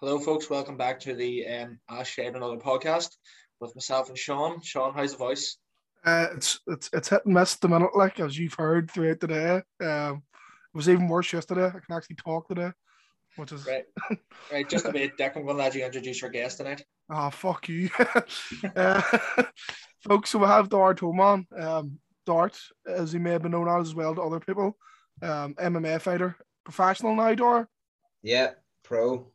Hello, folks. Welcome back to the um, Ash Shade Another podcast with myself and Sean. Sean, how's the voice? Uh, it's it's it's hit and miss the minute, like as you've heard throughout the day. Um, it was even worse yesterday. I can actually talk today, which is Right. Right, just a bit, Dick. I'm going to let you introduce our guest tonight. oh fuck you, uh, folks. So we have Dart Toman, um, Dart, as he may have been known as as well to other people, um, MMA fighter, professional now. Dart, Yeah, pro.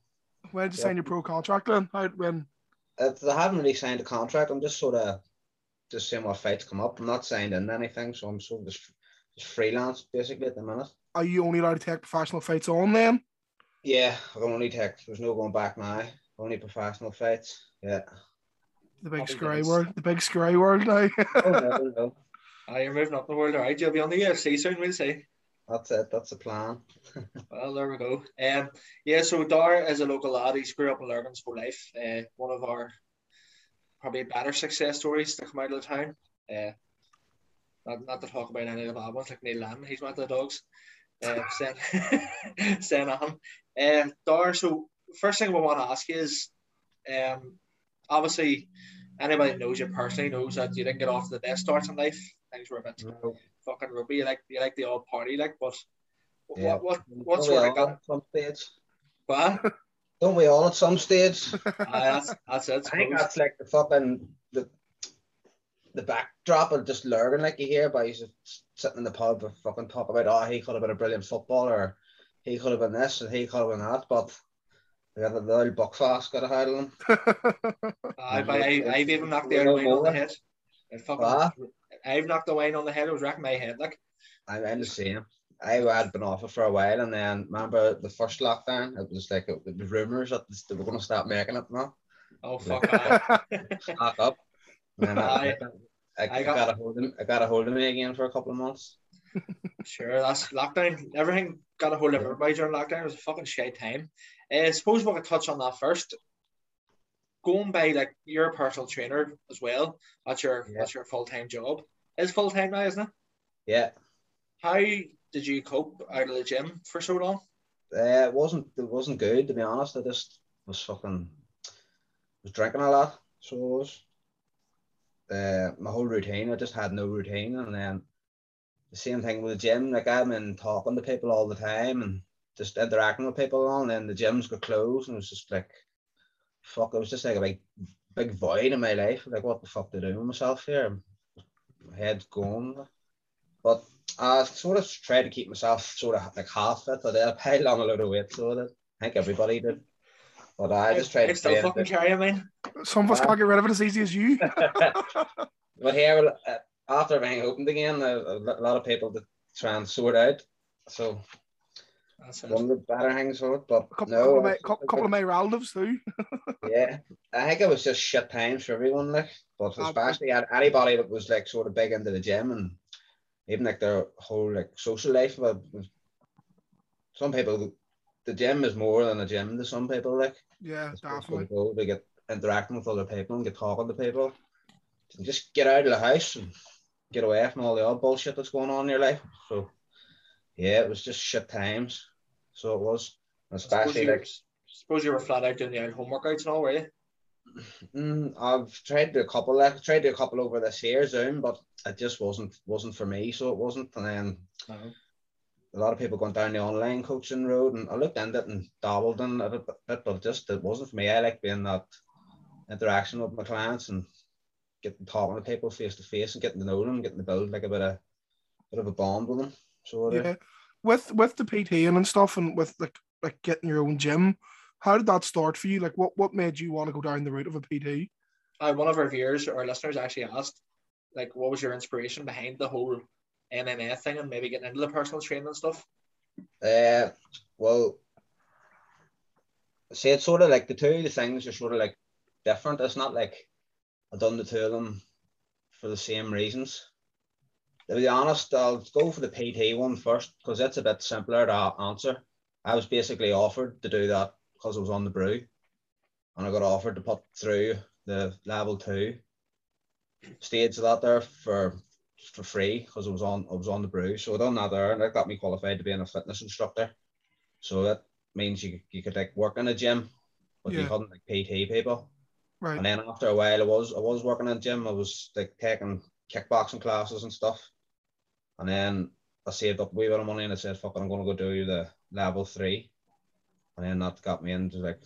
When did you Yeah. sign your pro contract then? How when? It's, I haven't really signed a contract. I'm just sort of just seeing what fights come up. I'm not signed in anything, so I'm sort of just, just freelance basically at the minute. Are you only allowed to take professional fights on then? Yeah, I can only take. There's no going back now. Only professional fights. Yeah. The big Happy scary world, the big scary world now. Oh, no, no. Uh, you're moving up the world, all right? You'll be on the UFC soon, we'll see. That's it. That's the plan. Well, there we go. Um, yeah, so Dar is a local lad. He's grew up in Lurgan's for life. Uh, one of our probably better success stories to come out of the town. Uh, not, not to talk about any of the bad ones like Neil Lamb. He's one of the dogs. Uh, saying on him. Um, Dar, so first thing we want to ask you is, um, obviously, anybody that knows you personally knows that you didn't get off to the best starts in life. Things were a bit No. Fucking rugby. You like you like the old party, like, but Yeah. what what what Don't sort of got some stage? what? Don't we all at some stage? Aye, that's that's it. I think that's like the fucking the the backdrop of just learning like you hear about you just sitting in the pub and fucking talk about oh he could have been a brilliant footballer he could have been this and he could have been that but we got the little buckfast got a handle him. Aye, but I, I've even knocked the other on the head. It fucking, What? I've knocked the wine on the head. It was wrecking my head. Like, I'm, I'm the same. I had been off it for a while and then remember the first lockdown it was like it, was rumours that they were going to stop making it now. oh fuck. aye. Up. And I, I, I I, got- got a hold of I got a hold of me again for a couple of months. Sure, that's lockdown. Everything got a hold of everybody during lockdown. It was a fucking shit time. Uh, suppose we could touch on that first. Going by like you're a personal trainer as well. That's your Yeah. that's your full time job. It's full time now, isn't it? Yeah. How did you cope out of the gym for so long? Uh, it wasn't it wasn't good to be honest. I just was fucking was drinking a lot, so it was. Uh, my whole routine, I just had no routine, and then the same thing with the gym. Like I'm in talking to people all the time and just interacting with people, and then the gyms got closed, and it was just like, fuck. It was just like a big, big void in my life. Like what the fuck to do with myself here? My head's gone. But I sort of tried to keep myself sort of like half fit, but I piled on a load of weight, so I did. I think everybody did. But I just tried I to still stay in fucking it. carry mine. Some of us can't get rid of it as easy as you. But here, uh, after everything opened again, a, a lot of people to try and sort out. So That's it. one of the better things for it. But A couple, no, couple, of my, couple of my relatives too. yeah, I think it was just shit times for everyone. Like, but Uh, especially a- anybody that was like sort of big into the gym and even like their whole like social life. But some people, the gym is more than a gym to some people. Like, Yeah, It's just definitely. to go to get interacting with other people and get talking to people. And just get out of the house and get away from all the other bullshit that's going on in your life. So yeah, it was just shit times. So it was. I suppose Especially you, like suppose you were flat out doing the old home workouts and all, were you? Mm, I've tried a couple like tried to a couple over this year Zoom, but it just wasn't wasn't for me, so it wasn't. And then a lot of people going down the online coaching road and I looked into it and dabbled in it a bit, but just it wasn't for me. I like being that interaction with my clients and getting talking to people face to face and getting to know them, getting to build like a bit of bit of a bond with them. So it is. Yeah, with with the PT and stuff, and with like like getting your own gym. How did that start for you? Like, what what made you want to go down the route of a PT? Uh, one of our viewers or listeners actually asked, like, what was your inspiration behind the whole MMA thing and maybe getting into the personal training and stuff? Uh, well, see, it's sort of like the two of the things are sort of like different. It's not like I've done the two of them for the same reasons. To be honest, I'll go for the PT one first because it's a bit simpler to answer. I was basically offered to do that because I was on the brew, and I got offered to put through the level two stage of that there for for free because I was on I was on the brew. So I done that there and that got me qualified to be in a fitness instructor. So that means you you could like work in a gym, but you Yeah. couldn't like PT people. Right. And then after a while, I was I was working in a gym. I was like taking kickboxing classes and stuff. And then I saved up a wee bit of money and I said, "Fuck, it, I'm gonna go do the level three." And then that got me into like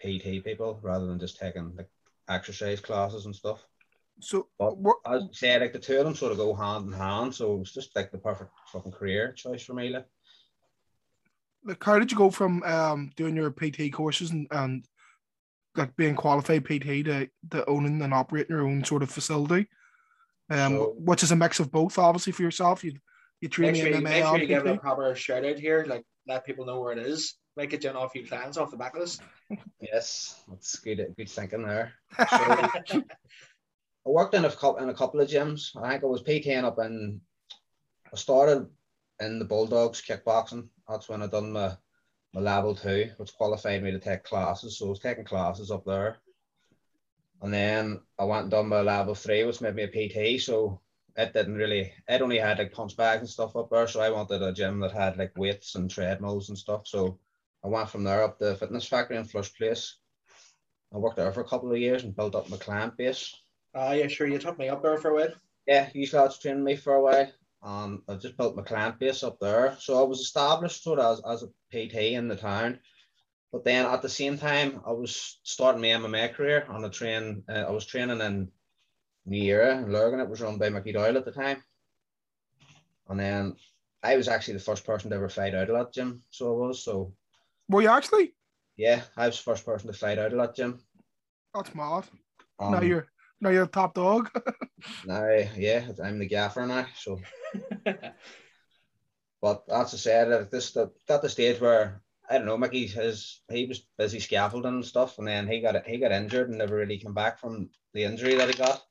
PT people rather than just taking like exercise classes and stuff. So But what, as I say, like the two of them sort of go hand in hand. So it was just like the perfect fucking career choice for me. Like. like how did you go from um doing your PT courses and, and like being qualified PT to, to owning and operating your own sort of facility? Um, So- which is a mix of both, obviously for yourself. You you train Make sure, MMA make sure you give it a proper shout out here, like let people know where it is. Make it gen off you clients off the back of this. Yes, that's good. Good thinking there. So, I worked in a couple in a couple of gyms. I think I was PTing up in. I started in the Bulldogs kickboxing. That's when I done my my level two, which qualified me to take classes. So I was taking classes up there, and then I went and done my level three, which made me a PT. So it didn't really. It only had like punch bags and stuff up there. So I wanted a gym that had like weights and treadmills and stuff. So I went from there up to the Fitness Factory in Flush Place. I worked there for a couple of years and built up my client base. Ah, yeah, sure. You took me up there for a while. Yeah, you lads trained me for a while. Um, I just built my client base up there. So I was established sort of as, as a PT in the town. But then at the same time, I was starting my MMA career on a train. Uh, I was training in New Era in Lurgan. It was run by Mickey Doyle at the time. And then I was actually the first person to ever fight out of that gym. So I was. So Were you actually? yeah, I was the first person to fight out of that gym. That's mad. Um, now you're now you're the top dog. Now, yeah, I'm the gaffer now. So, but that's to say that this the, got the stage where I don't know, Mickey his he was busy scaffolding and stuff, and then he got he got injured and never really came back from the injury that he got.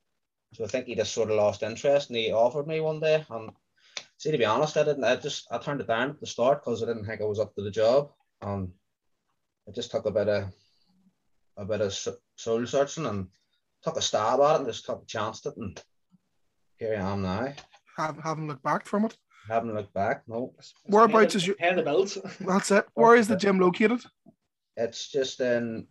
So I think he just sort of lost interest, and he offered me one day. And see, to be honest, I didn't. I just I turned it down at the start because I didn't think I was up to the job. Um, it just took a bit of a bit of soul searching and took a stab at it and just took a chance at it, and here I am now. Have, haven't looked back from it. Haven't looked back. No, Whereabouts is your- paying the bills? That's it. Where is the gym located? it's just in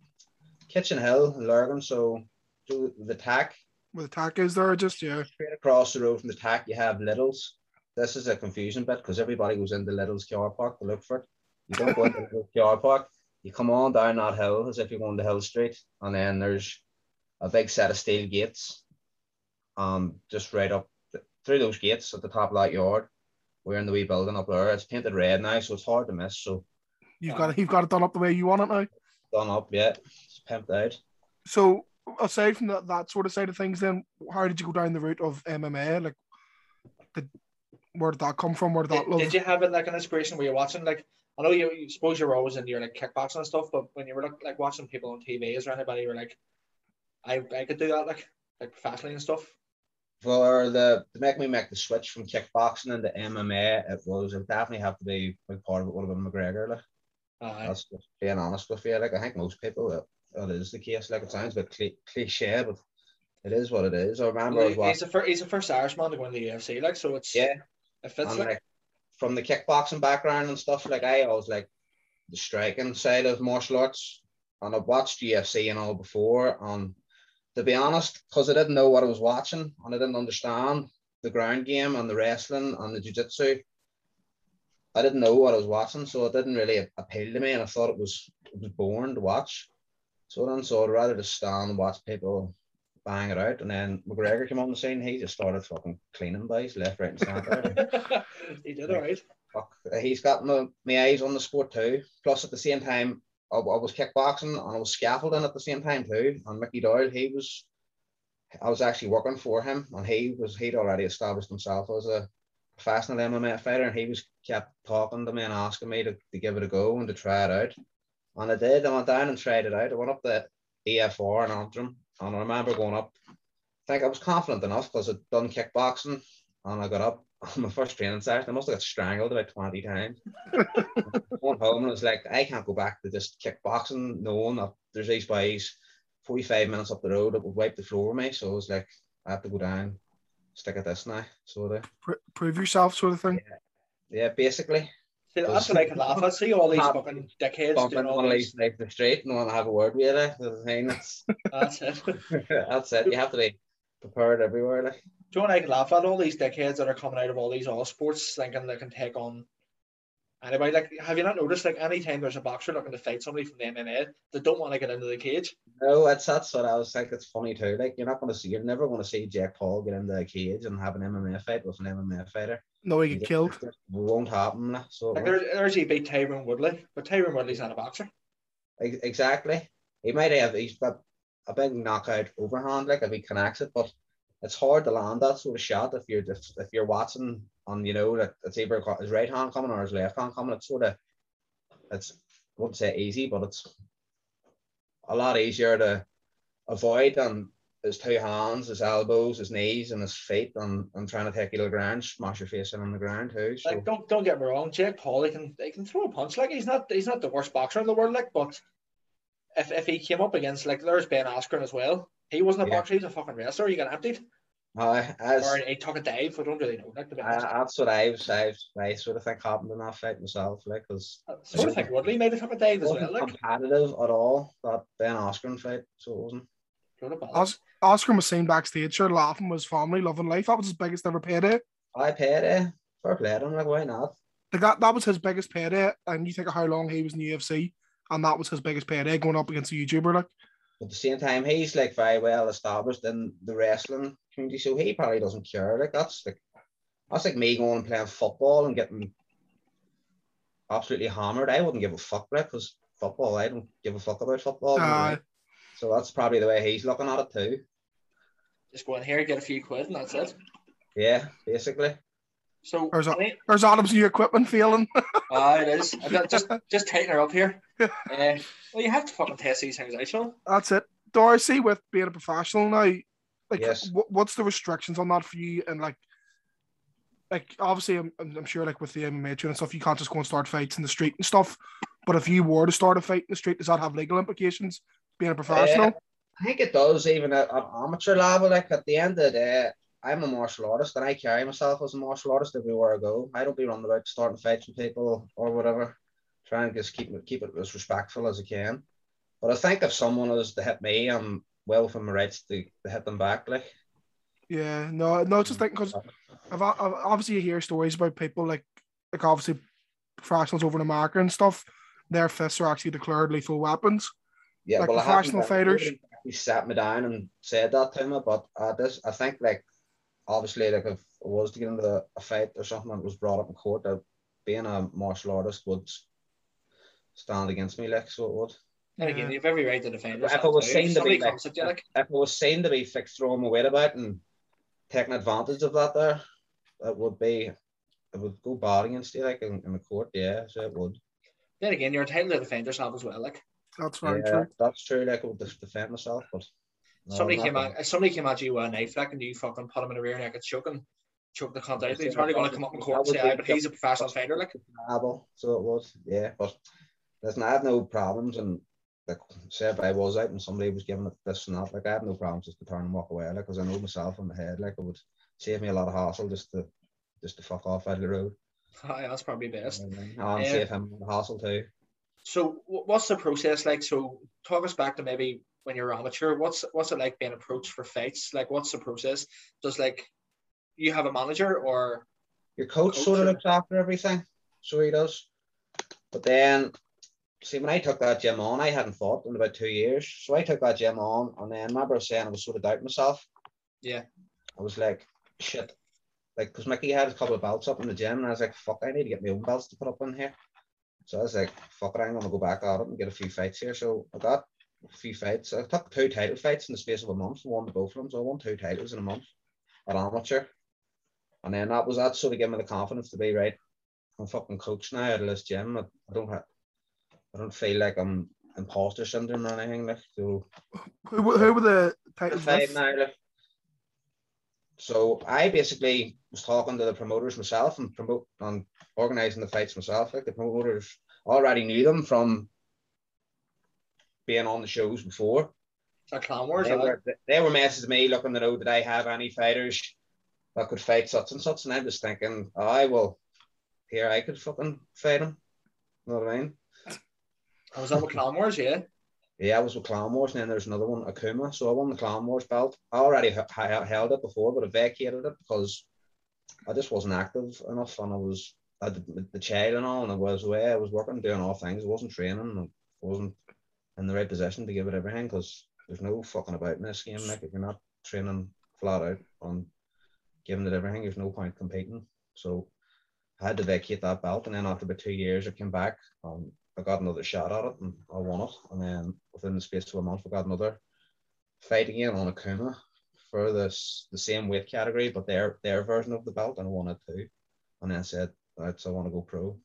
Kitchen Hill, in Lurgan. So do the tack Where the tack is there? Just yeah. straight across the road from the tack, you have Little's. This is a confusion bit because everybody goes into Little's car park to look for it. You don't go into Little's car park. You come on down that hill as if you're going to Hill Street, and then there's a big set of steel gates. Um, just right up th- through those gates at the top of that yard. We're in the wee building up there. It's painted red now, so it's hard to miss. So You've got it. You've got it done up the way you want it now. done up yeah. It's pimped out. So aside from that, that sort of side of things, then how did you go down the route of MMA? Like, did, where did that come from? Where did that Did, love? did you have it like an inspiration where you're watching like I know you, you suppose you were always into your like kickboxing and stuff, but when you were like, like watching people on TV, is there anybody you were like, I I could do that like like professionally and stuff? for the to make me make the switch from kickboxing into MMA, it was it definitely have to be a big part of it would have been McGregor. Like Aye. that's just being honest with you. Like I think most people that, that is the case. Like it sounds a bit cli- cliche, but it is what it is. I remember I was he's the first he's the first Irishman to go into the UFC, like so it's yeah, it fits like like from the kickboxing background and stuff. Like I always like the striking side of martial arts, and I've watched UFC and all before. And to be honest, because I didn't know what I was watching and I didn't understand the ground game and the wrestling and the jiu-jitsu, I didn't know what I was watching, so it didn't really appeal to me, and I thought it was it was boring to watch. So then, so I'd rather just stand and watch people bang it out. And then McGregor came on the scene, he just started fucking cleaning boys left, right, and centre. he did all right. fuck, he's got my, my eyes on the sport too. Plus, at the same time, I, I was kickboxing and I was scaffolding at the same time too. And Mickey Doyle, he was, I was actually working for him, and he was he'd already established himself as a professional MMA fighter, and he was kept talking to me and asking me to, to give it a go and to try it out. And I did. I went down and tried it out. I went up the EFR in Antrim, and I remember going up. I think I was confident enough because I'd done kickboxing, and I got up on my first training session. I must have got strangled about twenty times. Going home and I was like, I can't go back to just kickboxing, knowing that there's these boys 45 minutes up the road that would wipe the floor with me. So I was like, I have to go down. stick at this now. So they, Pr- prove yourself, sort of thing. yeah, basically That's what I can laugh at. See all these fucking dickheads bumping doing all these. like the street and want to have a word with you. Like, the thing that's That's it. That's it. You have to be prepared everywhere. Like you know what I can laugh at? All these dickheads that are coming out of all these all sports thinking they can take on anybody. Like, have you not noticed? Like, anytime there's a boxer looking to fight somebody from the MMA, they don't want to get into the cage. no, that's that's what I was like. It's funny too. Like you're not going to see, you're never going to see Jake Paul get into the cage and have an MMA fight with an MMA fighter. No, he get killed. It won't happen. So Like, there's, there's he beat Tyron Woodley, but Tyron Woodley's not a boxer. Exactly. He might have he's got a big knockout overhand, like if he connects it, but it's hard to land that sort of shot if you're if, if you're watching on you know that it's either his right hand coming or his left hand coming. It's sort of it's I wouldn't say easy, but it's a lot easier to avoid than his two hands, his elbows, his knees, and his feet, and, and trying to take you to the ground, smash your face in on the ground too. So Like, don't don't get me wrong, Jake Paul, he can he can throw a punch. Like, he's not he's not the worst boxer in the world. Like, but if if he came up against like there's Ben Askren as well, he wasn't a Yeah. boxer. He's a fucking wrestler. He got emptied, uh, as or he took a dive. I don't really know. Like, to be I, honest. that's what I've, I've I sort of think happened in that fight myself, like because I sort of think Woodley might have took a dive as well. wasn't Like, competitive at all that Ben Askren fight, so it wasn't. load. Os- Oscar was seen backstage, sure, laughing with his family, loving life. That was his biggest ever payday. I paid it. Fair play to him, like why not? Like that, that was his biggest payday. And you think of how long he was in the UFC, and that was his biggest payday going up against a YouTuber. Like, But at the same time, he's like very well established in the wrestling community, so he probably doesn't care. Like that's like that's like me going and playing football and getting absolutely hammered. I wouldn't give a fuck, like, because football, I don't give a fuck about football. uh, so that's probably the way he's looking at it too. Just go in here, get a few quid, and that's it. Yeah, basically. So There's a- I mean, there's Adam's new equipment failing. ah, it is. Got- just just tighten her up here. Uh, well, you have to fucking test these things out, Sean. That's it. Darcy, with being a professional now, like, Yes. what, what's the restrictions on that for you? And like, like obviously, I'm, I'm I'm sure like with the MMA and stuff, you can't just go and start fights in the street and stuff. But if you were to start a fight in the street, does that have legal implications? Being a professional, I think it does, even at an amateur level. Like at the end of the day, I'm a martial artist and I carry myself as a martial artist everywhere I go. I don't be running about starting fights with people or whatever. Trying to just keep it keep it as respectful as I can. But I think if someone is to hit me, I'm well within my rights to, to hit them back. Like yeah, no, no, just thinking because I've, I've obviously you hear stories about people like like obviously professionals over in America and stuff. Their fists are actually declared lethal weapons. yeah, Like well, I professional fighters. He sat me down and said that to me, but uh, this I think like obviously like if it was to get into a fight or something that was brought up in court, that being a martial artist would stand against me, like so it would. And again, you've every right to defend yourself. If it was seen to be like, comes at you, like, if it was seen to be fixed throwing my weight about and taking advantage of that there, it would be it would go bad against you like in, in the court, yeah, so it would. then again, you're entitled to defend yourself as well. Like, That's very yeah, true. that's true, like I would def- defend myself, but no, somebody came at somebody came at you with a knife, like, and you fucking put him in the rear naked choke and choke the cunt out. He's probably going to come up in court and say, "Aye, but he's a professional fighter." Like, so it was, yeah. But listen, I had no problems, and like say if I was out and somebody was giving it this and that, like I had no problems just to turn and walk away, like because I know myself in the head, like it would save me a lot of hassle just to just to fuck off out of the road. aye, that's probably best. And Yeah. Uh, save him the hassle too. So, what's the process like? So, talk us back to maybe when you're amateur. What's what's it like being approached for fights? Like, what's the process? Does like you have a manager or Your coach, Coach, sort of yeah. looks after everything, so he does. But then, see, when I took that gym on, I hadn't fought in about two years, so I took that gym on, and then remember I was saying I was sort of doubting myself. yeah, I was like, shit. Like, because Mickey had a couple of belts up in the gym, and I was like, fuck, I need to get my own belts to put up in here. So I was like, fuck it, I'm going to go back at it and get a few fights here. So I got few fights. I took two title fights in the space of a month, won both of them. So I won two titles in a month at amateur. And then that was that sort of gave me the confidence to be right. I'm fucking coach now at this gym. I, I don't have, I don't feel like I'm imposter syndrome or anything. Like, so Who, were- who were the titles five now. Like. So I basically was talking to the promoters myself and promote and organizing the fights myself. Like the promoters already knew them from being on the shows before. a clan wars. They were, they were messaging me looking to know did I have any fighters I could fight such and such, and I'm just thinking, I will. Here I could fucking fight him. You know what I mean? I was on with Clan Wars, yeah. Yeah, I was with Clan Wars, and then there's another one, Akuma. So I won the Clan Wars belt. I already h- h- held it before, but I vacated it because I just wasn't active enough, and I was I the, the child and all, and I was away. I was working, doing all things. I wasn't training. I wasn't in the right position to give it everything because there's no fucking about in this game. Like if you're not training flat out on giving it everything, there's no point competing. So I had to vacate that belt, and then after about two years, I came back. Um, I got another shot at it, and I won it. And then within the space of a month, I got another fight again on Akuma for this the same weight category, but their their version of the belt, and I won it too. And then I said, right, so I want to go pro.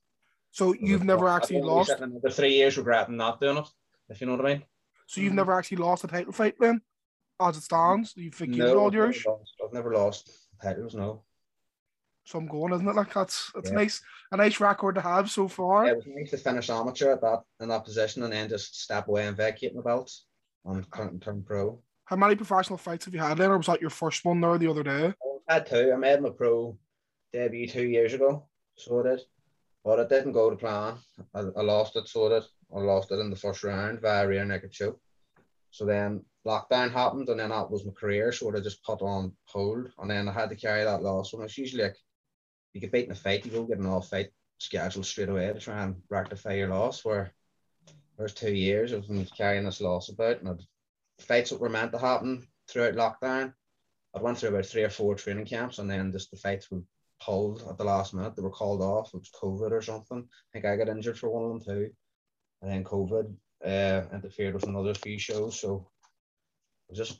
So you've never actually lost. The three years regretting not doing it, if you know what I mean. So you've never actually lost a title fight then, as it stands. You think you No, all I've yours. never lost- I've never lost titles. No, Some going, isn't it? Like that's that's Yeah. nice, a nice record to have so far. Yeah, it was nice to finish amateur at that in that position, and then just step away and vacate my belts and turn, turn pro. How many professional fights have you had then, or was that your first one there the other day? I had two. I made my pro debut two years ago, so I did. But it didn't go to plan. I, I lost it, so I did. I lost it in the first round via rear naked choke. So then lockdown happened, and then that was my career sort of just put on hold. And then I had to carry that loss. And it's usually like you get beaten in a fight, you go get an off fight scheduled straight away to try and rectify your loss. Where there's two years of been carrying this loss about, and fights that were meant to happen throughout lockdown. I went through about three or four training camps, and then just the fights were pulled at the last minute. They were called off. It was COVID or something. I think I got injured for one of them too, and then COVID uh, interfered with another few shows. So I was just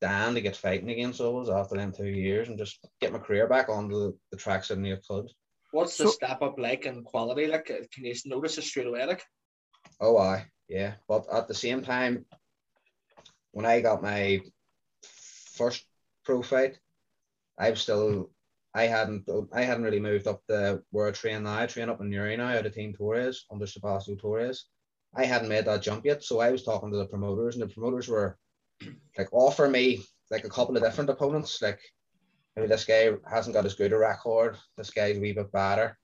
dying to get fighting again. So I was after them two years and just get my career back on the, the tracks I knew I could. What's the So- step up like in quality? Like, uh, can you notice it straight away? Like, Oh, I yeah. But at the same time, when I got my first pro fight, I was still I hadn't I hadn't really moved up the I train now. I train up in Newry now out of Team Torres under Sebastian Torres. I hadn't made that jump yet, so I was talking to the promoters, and the promoters were like offer me like a couple of different opponents. Like maybe this guy hasn't got as good a record. This guy's a wee bit better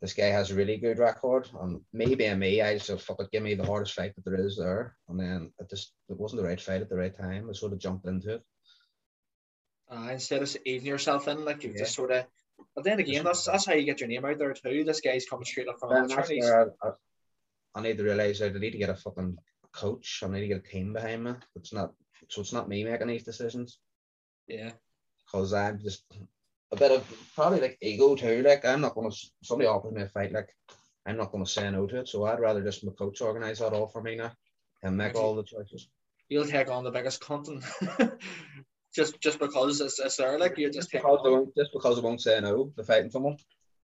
this guy has a really good record. And me being me, I just said, fuck it, give me the hardest fight that there is there. And then it just it wasn't the right fight at the right time. I sort of jumped into it. Uh, instead of easing yourself in, like you've Yeah. just sort of. But then again, that's that's how you get your name out there too. This guy's coming straight up from Then amateur. that's and he's- where I, I, I need to realize that I need to get a fucking coach. I need to get a team behind me. It's not so it's not me making these decisions Yeah, because I'm just a bit of probably like ego too. Like I'm not gonna somebody offers me a fight, like I'm not gonna say no to it. So I'd rather just my coach organize that all for me now and make all the choices. you'll take on the biggest content just just because it's, it's there. Like you just Just take because, they won't, just because I won't say no to fighting someone.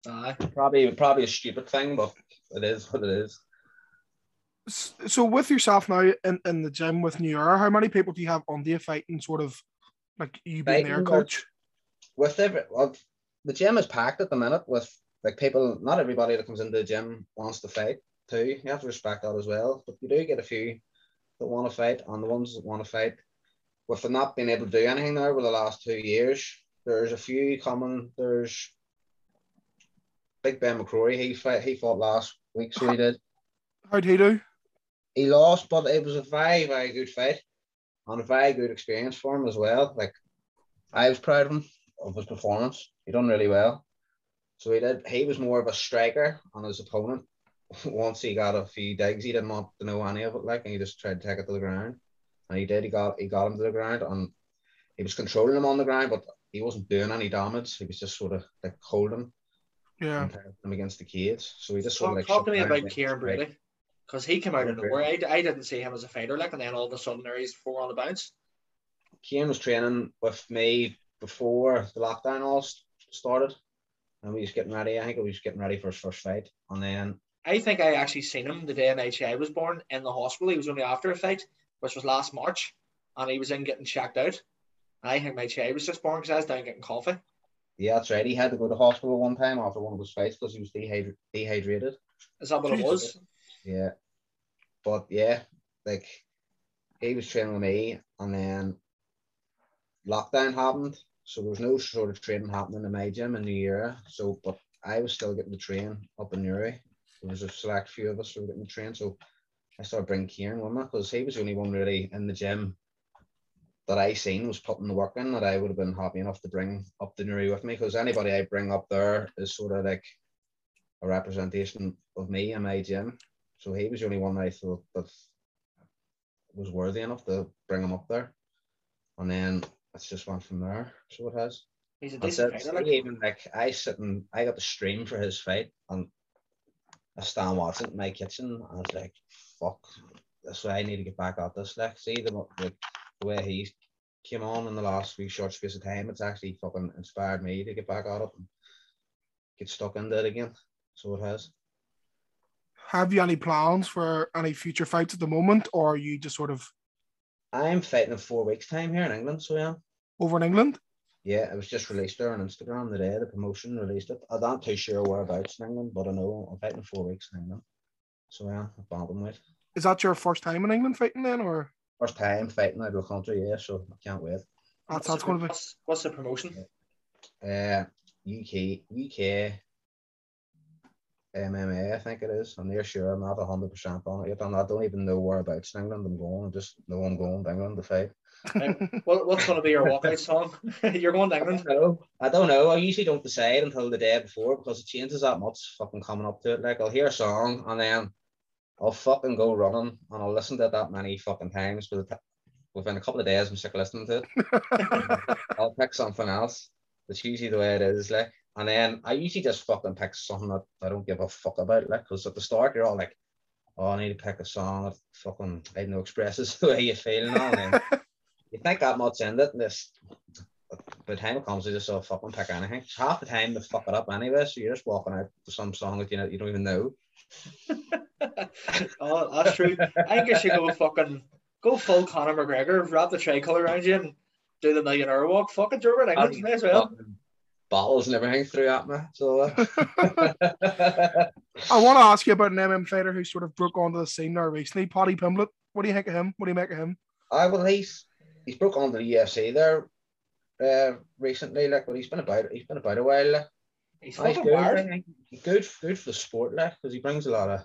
Aye. Probably probably a stupid thing, but it is what it is. So with yourself now in, in the gym with New Era, how many people do you have on the fighting sort of like you being their Fighting, coach? With every well, the gym is packed at the minute with like people. Not everybody that comes into the gym wants to fight too. You have to respect that as well. But you do get a few that want to fight, and the ones that want to fight, with not being able to do anything there over the last two years, there's a few coming. There's Big Ben McCrory. He fight. He fought last week, so he did. How'd he do? he lost, but it was a very, very good fight and a very good experience for him as well. Like I was proud of him of his performance. He done really well. So he did. He was more of a striker on his opponent. Once he got a few digs, he didn't want to know any of it. Like, and he just tried to take it to the ground, and he did. He got he got him to the ground, and he was controlling him on the ground, but he wasn't doing any damage. He was just sort of like holding Yeah. and pressing him against the cage. So he just sort Talk, of like talk to me about Kieran strike. Brady. Because he came out of Kieran nowhere. I, I didn't see him as a fighter, like, and then all of a sudden there he's four on the bounce. Kieran was training with me before the lockdown all started, and we was getting ready. I think we was getting ready for his first fight, and then I think I actually seen him the day NHI was born in the hospital. He was only after a fight, which was last March, and he was in getting checked out. I think my child was just born because I was down getting coffee. yeah, that's right. He had to go to hospital one time after one of his fights because he was dehyd- dehydrated. Is that what it was? Yeah, but yeah, like he was training with me, and then lockdown happened, so there was no sort of training happening in my gym in the era. So, but I was still getting the train up in Newry. There was a select few of us who were getting the train. So I started bringing Kieran with me because he was the only one really in the gym that I seen was putting the work in that I would have been happy enough to bring up the Newry with me because anybody I bring up there is sort of like a representation of me and my gym. So he was the only one I thought that was worthy enough to bring him up there. And then it's just went from there. So it has. He's a decent fighter. Like, Even like I sit and I got the stream for his fight and I stand watching in my kitchen and I was like, fuck, that's why I need to get back at this. Like, see the, the, the way he came on in the last few short space of time, it's actually fucking inspired me to get back at it and get stuck into it again. So it has. Have you any plans for any future fights at the moment, or are you just sort of I'm fighting in four weeks' time here in England, so yeah. over in England? Yeah, it was just released there on Instagram today. The promotion released it. I'm not too sure whereabouts in England, but I know I'm fighting in four weeks in England. So yeah, bantamweight. Is that your first time in England fighting then, or First time fighting out of the country, yeah, so I can't wait. that's what's that's the- going to be? what's, what's the promotion? Uh UK UK MMA, I think it is. I'm near sure I'm not hundred percent on it yet. I'm, I don't even know whereabouts in England I'm going. I just know I'm going to England to fight. What, what's going to be your walkout song? You're going to I England. don't know. I don't know. I usually don't decide until the day before because it changes that much fucking coming up to it. Like I'll hear a song and then I'll fucking go running and I'll listen to it that many fucking times. But within a couple of days, I'm sick of listening to it. I'll pick something else. That's usually the way it is. Like, and then I usually just fucking pick something that I don't give a fuck about. Like, because at the start you're all like, "Oh, I need to pick a song that fucking I don't know expresses the way you feel and all." And you think that much in it, and this by the time it comes, you just sort of fucking pick anything. Half the time they fuck it up anyway, so you're just walking out to some song that you know you don't even know. oh, that's true. I think I should go fucking go full Conor McGregor, wrap the tricolour around you, and do the millionaire walk. Fucking you're in England, may as well. Fucking Bottles and everything threw at me. So uh, I want to ask you about an MM fighter who sort of broke onto the scene there recently, Paddy Pimblett. What do you think of him? What do you make of him? I well he's he's broke onto the UFC there uh recently, like but he's been about he's been about a while. Like. He's Oh, he's good, wired. I think. He's good good for the sport, like because he brings a lot of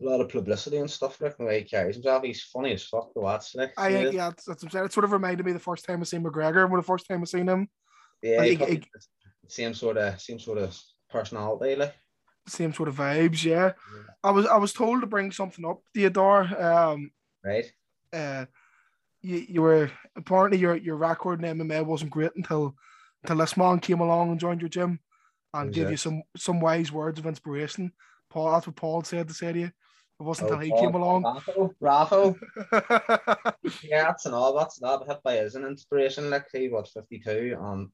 a lot of publicity and stuff like the way he carries himself. He's funny as fuck to watch. Like I he think is. yeah, that's, that's what I'm saying. It sort of reminded me the first time I seen McGregor. When the first time I seen him, yeah, he- he he- same sort of same sort of personality, like same sort of vibes. Yeah, I was I was told to bring something up, Theodore. Um, right? uh, you, you were apparently your your record in MMA wasn't great until until this man came along and joined your gym and gave you some some wise words of inspiration. Paul, that's what Paul said to say to you. It wasn't Oh, until he Paul- came along. Raffo, Raffo, yeah, that's and all. That's that hit by as an inspiration. Like he was fifty two on um,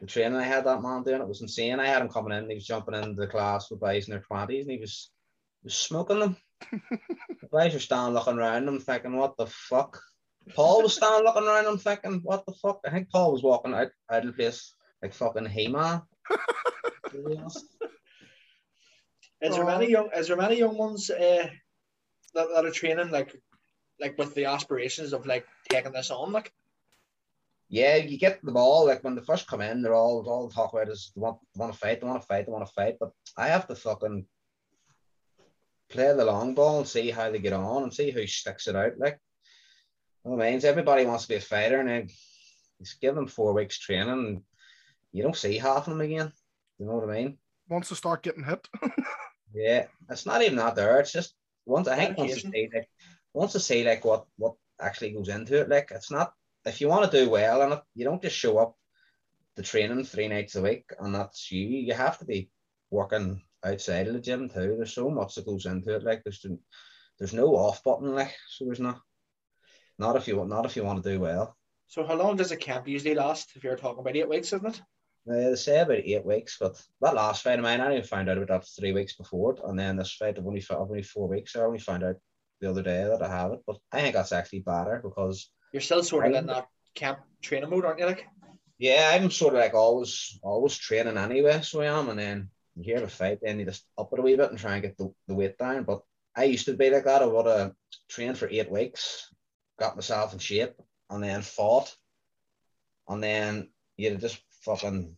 the training I had that man doing. It was insane. I had him coming in. He was jumping into the class with guys in their twenties, and he was was smoking them. the guys were standing looking around them, thinking, "What the fuck?" Paul was standing looking around him, thinking, "What the fuck?" I think Paul was walking out out of place like fucking He Man. to be honest. Is there Oh. many young? Is there many young ones uh, that, that are training like like with the aspirations of like taking this on? Like, Yeah, you get the ball. Like when they first come in, they're all all talk about is they want they want to fight, they want to fight, they want to fight. But I have to fucking play the long ball and see how they get on and see who sticks it out. Like, you know what I mean, everybody wants to be a fighter, and then just give them four weeks training, and you don't see half of them again. You know what I mean? Once to start getting hit. Yeah, it's not even that there. It's just once I think once to see like once to see like what what actually goes into it. Like it's not if you want to do well and you don't just show up the training three nights a week and that's you. You have to be working outside of the gym too. There's so much that goes into it. Like there's there's no off button. Like so there's not not if you want not if you want to do well. so how long does a camp usually last? If you're talking about eight weeks, isn't it? Uh, they say about eight weeks, but that last fight of mine, I only found out about that three weeks before it, and then this fight I've only only four weeks. So I only found out the other day that I have it, but I think that's actually better because You're still sort of I- in that camp training mode, aren't you? Like, yeah, I'm sort of like always always training anyway, so I am, and then you hear a fight, then you just up it a wee bit and try and get the, the weight down. But I used to be like that. I would have trained for eight weeks, got myself in shape, and then fought. and then you just fucking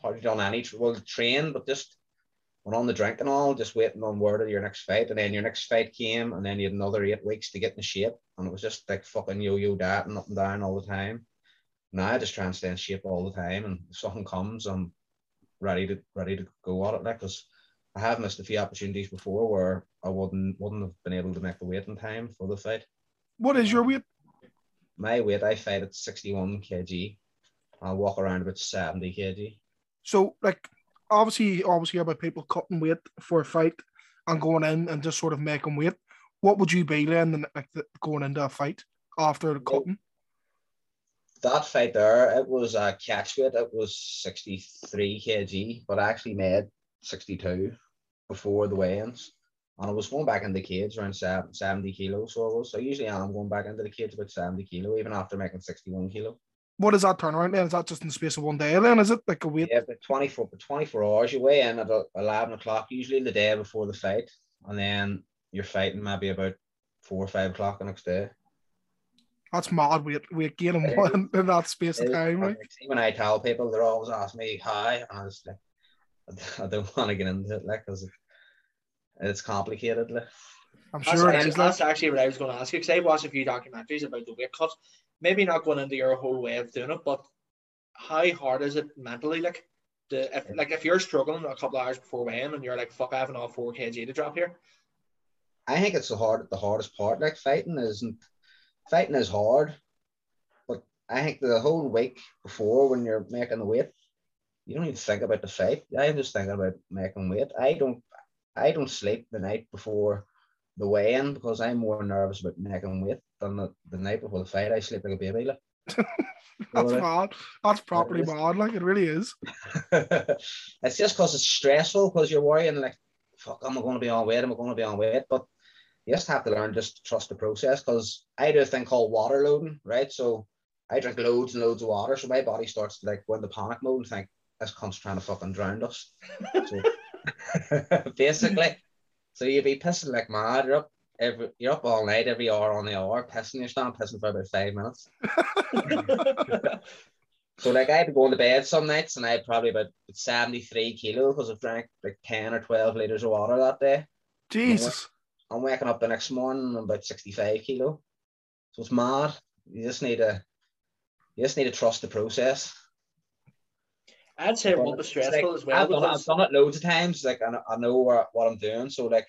hardly done any well train, but just went on the drink and all, just waiting on word of your next fight, and then your next fight came, and then you had another eight weeks to get in shape, and it was just like fucking yo-yo that and up and down all the time. Now I just try and stay in shape all the time, and if something comes, I'm ready to ready to go at it. Like, cause I have missed a few opportunities before where I wouldn't wouldn't have been able to make the weight in time for the fight. What is your weight? My weight, I fight at 61 kg. I walk around about 70 kg. So, like, obviously, hear about people cutting weight for a fight and going in and just sort of making weight. What would you be then, like, the, going into a fight after cutting? That fight there, it was a catch weight. It was 63 kg, but I actually made 62 before the weigh-ins. And I was going back in the cage around 70 kilos. So I was. So usually I'm going back into the cage about 70 kilo, even after making 61 kilo. What is that turnaround then? Is that just in the space of one day then? Is it like a weight? Yeah, but 24, 24 hours. You weigh in at 11 o'clock, usually the day before the fight. And then you're fighting maybe about four or five o'clock the next day. That's mad weight, weight gain in, one, in that space of time, right? When I tell people, they're always asking me, hi. And I was like, I don't want to get into it, like, because it's complicated. Like. I'm sure it actually, is. That's actually what I was going to ask you because I watched a few documentaries about the weight cut. Maybe not going into your whole way of doing it, but how hard is it mentally? Like, the if like if you're struggling a couple of hours before weighing and you're like, "Fuck, I have another four kg to drop here." I think it's the hard, the hardest part. Like fighting isn't, fighting is hard, but I think the whole week before when you're making the weight, you don't even think about the fight. I'm just thinking about making weight. I don't, I don't sleep the night before the weigh-in because I'm more nervous about making weight than the, the night before the fight. I sleep like a baby. Like. that's mad. That's properly mad. Like, it really is. it's just because it's stressful because you're worrying like, fuck, am I going to be on weight? Am I going to be on weight? But you just have to learn just to trust the process because I do a thing called water loading, right? So I drink loads and loads of water, so my body starts to like go into panic mode and think this cunt's trying to fucking drown us. So basically, so you'd be pissing like mad. You're up every, you're up all night, every hour on the hour, pissing. You're still pissing for about five minutes. So like I had to go to bed some nights and I had probably about 73 kilo because I've drank like 10 or 12 liters of water that day. Jesus. I'm waking up the next morning I'm about 65 kilo. So it's mad. You just need to you just need to trust the process. I'd say it will be stressful like, as well I've done, it, I've done it loads of times. Like I know, I know what, what I'm doing. So like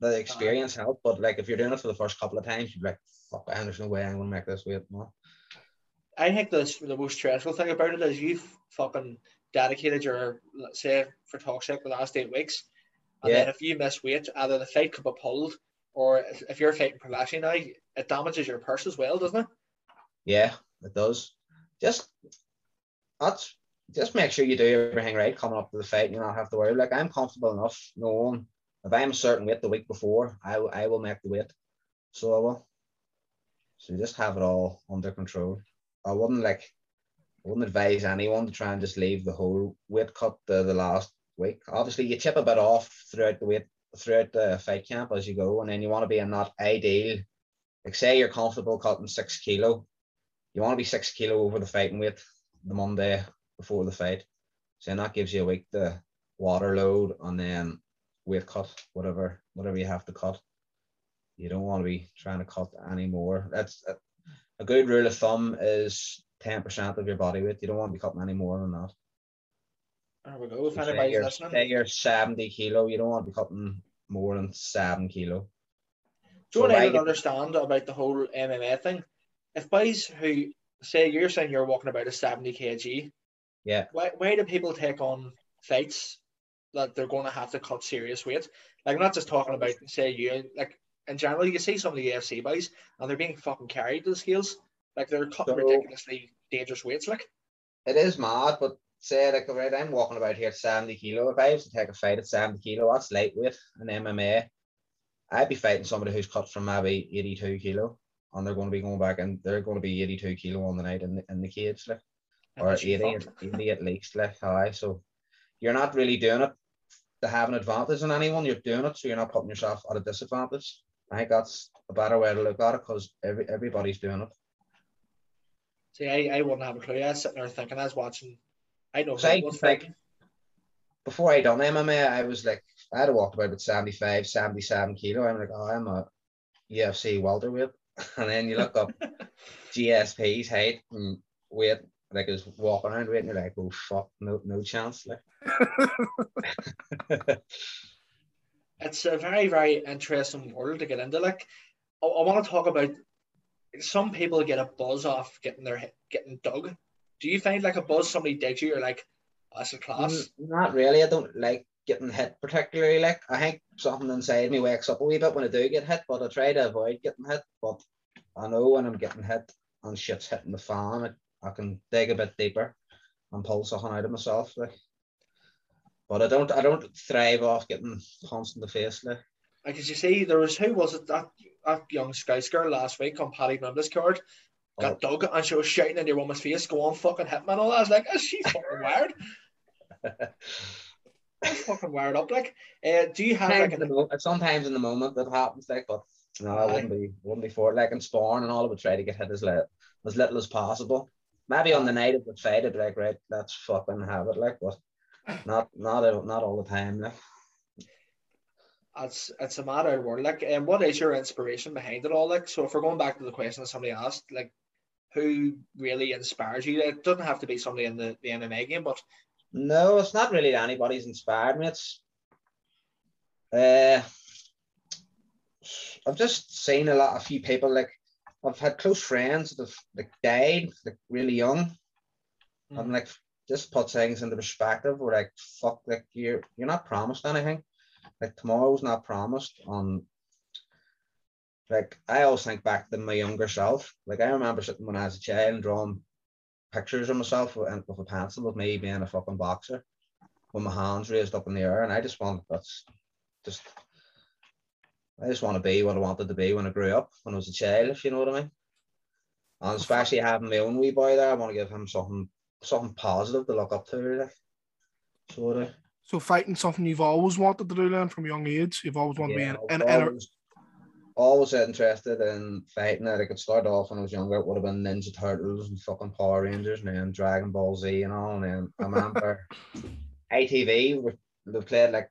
the experience helped. But like if you're doing it for the first couple of times, you're like, fuck, man, there's no way I'm gonna make this weight. No. I think the the most stressful thing about it is you've fucking dedicated your let's say for sake the last eight weeks, and Yeah. then if you miss weight, either the fight could be pulled, or if, if you're fighting professionally now, it damages your purse as well, doesn't it? Yeah, it does. Just that's just make sure you do everything right coming up to the fight. You don't have to worry. Like I'm comfortable enough knowing if I'm certain weight the week before, I I will make the weight. So I will. So just have it all under control. I wouldn't like I wouldn't advise anyone to try and just leave the whole weight cut the, the last week. Obviously you chip a bit off throughout the weight throughout the fight camp as you go, and then you want to be in that ideal. Like say you're comfortable cutting six kilo, you want to be six kilo over the fighting weight the Monday before the fight. So that gives you a week to water load and then weight cut, whatever, whatever you have to cut. You don't want to be trying to cut any more. That's a, a good rule of thumb is 10% of your body weight. You don't want to be cutting any more than that. There we go. If anybody's you're, listening, say you're 70 kilo, you don't want to be cutting more than seven kilo. Do you know what So I I don't get- understand about the whole MMA thing? If boys who say you're saying you're walking about a 70 kg, Yeah. why, why do people take on fights that they're going to have to cut serious weight? Like, I'm not just talking about, say, you, like, in general, you see some of the UFC boys and they're being fucking carried to the scales. Like, they're cutting So- ridiculously dangerous weights. Like, It is mad, but say like right, I'm walking about here at 70 kilo. If I was to take a fight at 70 kilo, that's lightweight in MMA. I'd be fighting somebody who's cut from maybe 82 kilo, and they're going to be going back and they're going to be 82 kilo on the night in the, in the cage, like, or unless you 80, fucked. 80 at least, like, aye. So you're not really doing it to have an advantage on anyone. You're doing it so you're not putting yourself at a disadvantage. I think that's a better way to look at it because every everybody's doing it. See, I, I wouldn't have a clue. I was sitting there thinking, I was watching. I know. So I was like- fighting. Before I done MMA, I was like, I had walked about with 75, 77 kilo. I'm like, oh, I'm a UFC welterweight. And then you look up GSP's height and weight, like is walking around you're like, oh fuck, no, no chance. Like, it's a very very interesting world to get into like i, I want to talk about some people get a buzz off getting their getting dug do you find like a buzz somebody digs you you're like oh, that's a class Not really. I don't like getting hit particularly. Like I think something inside me wakes up a wee bit when I do get hit, but I try to avoid getting hit. But I know when I'm getting hit and shit's hitting the fan, I, I can dig a bit deeper and pull something out of myself. Like, but I don't. I don't thrive off getting punched in the face. Like, like as you see there was who was it that that young Scouse girl last week on Paddy Grimda's card got dug and she was shouting in your woman's face go on fucking hit me and all that I was like is she fucking wired That's fucking wired up like uh, do you have like sometimes, in the an, mo- sometimes in the moment that happens. Like, but no, I wouldn't be. Wouldn't be for it. Like in Spawn and all, I would try to get hit as little as little as possible. Maybe on the night of the fight, I'd be like, right, let's fucking have it. Like, but not not not all the time. Like. it's it's a matter of word like and what is your inspiration behind it all like so if we're going back to the question that somebody asked like who really inspires you it doesn't have to be somebody in the, the MMA game but No, it's not really anybody's inspired me. It's uh, I've just seen a lot, a few people like I've had close friends that have like died like really young. I'm Mhm. like just put things into perspective. We're like fuck, like you're you're not promised anything. Like tomorrow's not promised. On like I always think back to my younger self. Like I remember sitting when I was a child and drawing pictures of myself with, and with a pencil of me being a fucking boxer with my hands raised up in the air. And I just want that's just I just want to be what I wanted to be when I grew up, when I was a child, if you know what I mean. And especially having my own wee boy there, I want to give him something something positive to look up to, like. Sort of. So fighting something you've always wanted to do then from a young age. You've always wanted Yeah, to be in, was in, in a, always, always interested in fighting. I could start off when I was younger. It would have been Ninja Turtles and fucking Power Rangers, and then Dragon Ball Z and all. And then I remember ITV we- played like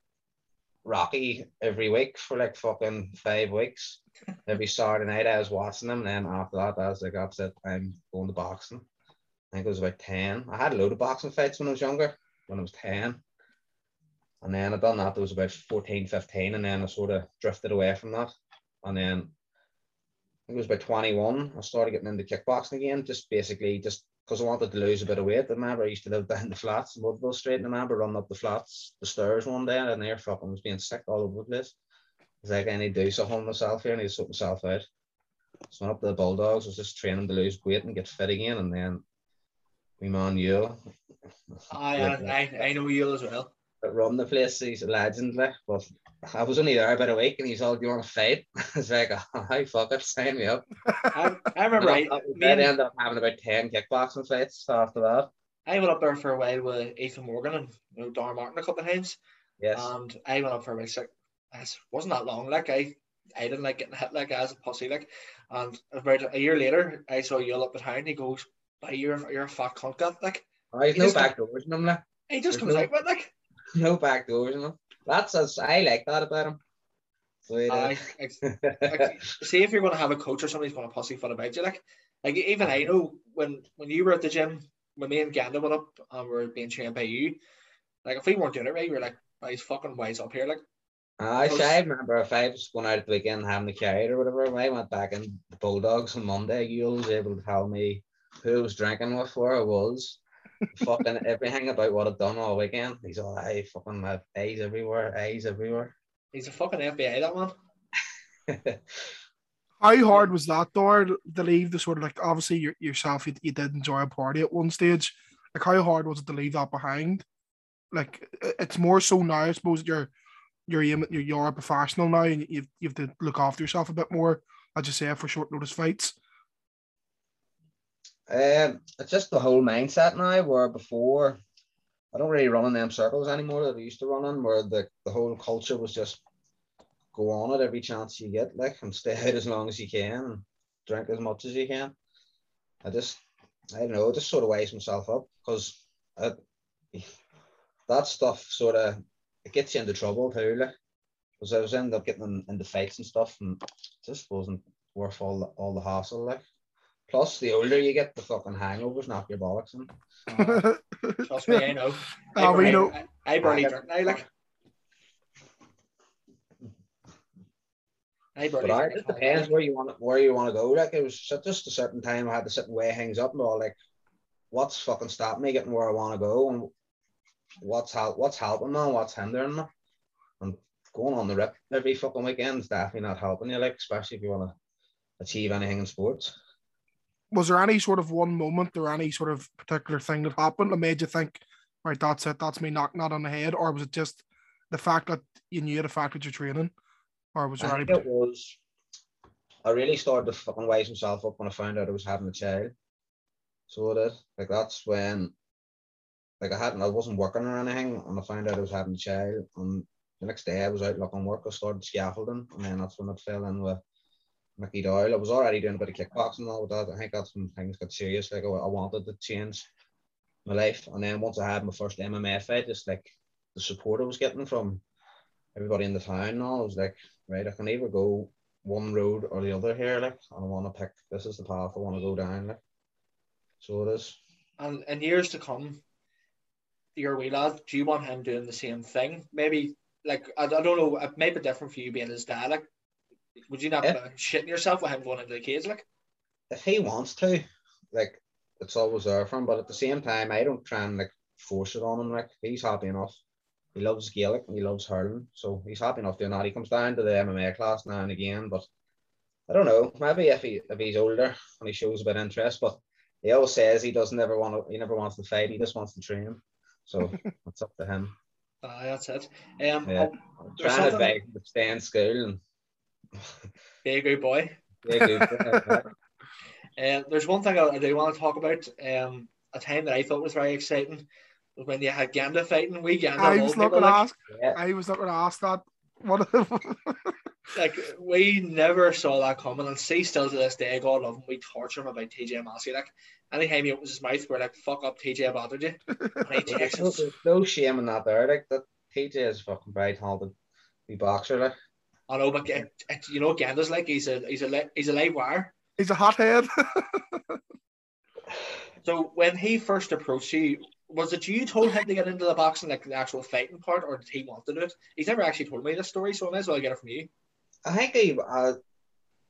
Rocky every week for like fucking five weeks. Every Saturday night I was watching them. And then after that, I was like, that's it. I'm going to boxing. I think it was about 10. I had a load of boxing fights when I was younger, when I was 10. And then I done that, there was about 14, 15, and then I sort of drifted away from that. And then I think it was about 21, I started getting into kickboxing again, just basically just because I wanted to lose a bit of weight. I remember I used to live down the flats in Woodville Street, and I remember running up the flats, the stairs one day, and there fucking was being sick all over the place. I was like, I need to do something myself here, I need to sort myself out. So I went up to the Bulldogs, I was just training to lose weight and get fit again, and then we man Yule. I, I, I know you as well run the place. He's a legend, like, but I was only there about a week and he's all, Do you want to fight? I was like, oh, hi, fuck it, sign me up. I, I remember I, I, ended up having about 10 kickboxing fights after that. I went up there for a while with Ethan Morgan and you know, Darren Martin a couple of times Yes. and I went up for about six it wasn't that long like I I didn't like getting hit like as a pussy like and about a year later I saw Yule up behind. he goes "But you're, you're a fat cunt gat," like oh, he's he no back doors like. he just There's comes no- out with like No back doors in him. That's as I like that about him. So I, like, see if you're going to have a coach or somebody's going to pussyfoot about you, like, like even I know when when you were at the gym, when me and Ganda went up and we were being trained by you, like if we weren't doing it right, we were like, "Oh, he's fucking wise up here, like, ah, I, I remember if I was going out at the weekend having the carry or whatever, when I went back in the Bulldogs on Monday, you was able to tell me who I was drinking with, where I was, fucking everything about what I've done all weekend. He's all, I fucking have A's everywhere, A's everywhere. he's a fucking FBI, that man. How hard was that, though, to leave the sort of like obviously your, yourself, you, you did enjoy a party at one stage. Like, how hard was it to leave that behind? Like, it's more so now, I suppose you're you're you're, you're a professional now, and you you have to look after yourself a bit more. I just say for short notice fights. Um, it's just the whole mindset now. Where before, I don't really run in them circles anymore that I used to run in. Where the the whole culture was just go on it every chance you get, like, and stay out as long as you can, and drink as much as you can. I just I don't know, just sort of weighs himself up because that stuff sort of it gets you into trouble too. Like, because I was ended up getting in, into fights and stuff, and just wasn't worth all the, all the hassle. Like, plus the older you get, the fucking hangovers knock your bollocks in. Trust me, I know. I, Ah, we know. I, I barely drink now, like. I barely But I, it depends where you want where you want to go. Like it was just a certain time I had to sit and weigh things up and all like, what's fucking stopping me getting where I want to go and what's help what's helping me and what's hindering me. And going on the rip every fucking weekend is definitely not helping you, like especially if you want to achieve anything in sports. Was there any sort of one moment or any sort of particular thing that happened that made you think, right, that's it, that's me knocking that on the head, or was it just the fact that you knew the fact that you're training, or was there I any? it was. I really started to fucking wise myself up when I found out I was having a child. So is like that's when, like I hadn't, I wasn't working or anything, and I found out I was having a child. And the next day I was out looking work. I started scaffolding, and then that's when it fell in with Mickey Doyle. I was already doing a bit of kickboxing and all of that. I think that's when things got serious. Like I, I wanted to change my life, and then once I had my first MMA fight, just like the support I was getting from everybody in the town, and all, I was like, right, I can either go one road or the other here, like, and I want to pick. This is the path I want to go down, like. So it is. And in years to come, your wee lad, do you want him doing the same thing? Maybe, like, I, I don't know, it may be different for you being his dad. Like, would you not be shitting yourself with him going into the cage? Like, If he wants to, like, it's always there for him. But at the same time, I don't try and like force it on him. Like, he's happy enough. He loves Gaelic and he loves hurling, so he's happy enough doing that. He comes down to the MMA class now and again, but I don't know. Maybe if he if he's older and he shows a bit of interest, but he always says he doesn't ever want to. He never wants to fight. He just wants to train. So it's up to him. uh, that's it. Um, Yeah. oh, I'm trying to something- advise him to stay in school and be a good boy. yeah, good. Uh, there's one thing I, I do want to talk about. Um, a time that I thought was very exciting was when you had Ganda fighting. We Ganda, I of all was not people, going to ask. yeah. I was not going to ask that. What? like we never saw that coming, and see still to this day, God love him, we torture him about TJ Massey. Like anytime he opens his mouth, we're like, "Fuck up, TJ, I bothered you." And he takes no, no shame in that there. Like that TJ is fucking very talented. The boxer, like I know, but it, it, you know, what Ganda's like he's a he's a he's a live wire. He's a hothead. So when he first approached you, was it you told him to get into the boxing, like the actual fighting part, or did he want to do it? He's never actually told me this story, so I may as well get it from you. I think he uh,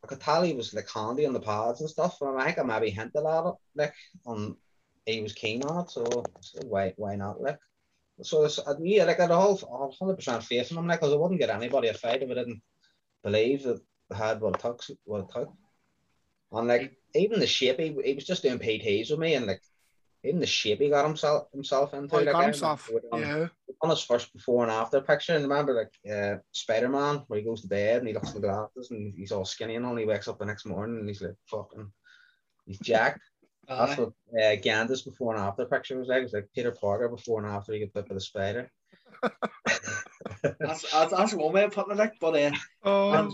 I could tell he was like handy on the pads and stuff. And I think I maybe hinted at it, like on he was keen on it. So, so why why not? Like so, it's, uh, yeah, like I had a whole hundred percent faith in him, like because I wouldn't get anybody a fight if I didn't believe that they had what it took. What it took. And like even the shape, he, he was just doing PTs with me, and like even the shape he got himself himself into. Oh, like, got I himself. done- Yeah. on his first before and after picture, and remember like uh, Spider Man where he goes to bed and he looks in the glasses and he's all skinny and all. And he wakes up the next morning and he's like fucking, he's jacked. Uh, That's what uh, Ganda's before and after picture was like. It was like Peter Parker before and after he got bit by the spider. that's, that's that's one way of putting it, like. But uh, Oh, and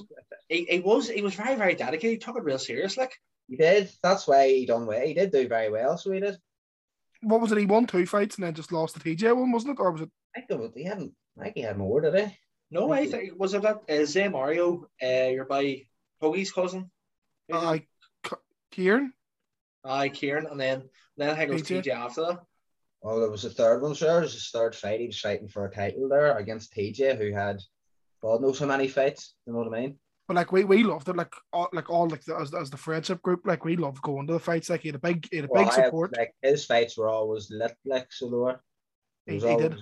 he, he was he was very very dedicated. He took it real serious, like. He did. That's why he done well. He did do very well. So he did. what was it? He won two fights and then just lost the TJ one, wasn't it? Or was it? I think there was, he hadn't. I think he had more, did he? No, I think was it that uh, Zay Mario, uh, your boy Hoagie's cousin. Uh, Kieran? Aye, Kieran, and then then I think it was TJ. TJ after that. Oh, there was a third one, sir. It was his third fight. He was fighting for a title there against TJ, who had God knows how many fights. You know what I mean? But like we, we loved it, like all like all like the, as, as the friendship group, like we loved going to the fights. Like he had a big he had a Well, big I had, support. like his fights were always lit, like so they were. He- was he did.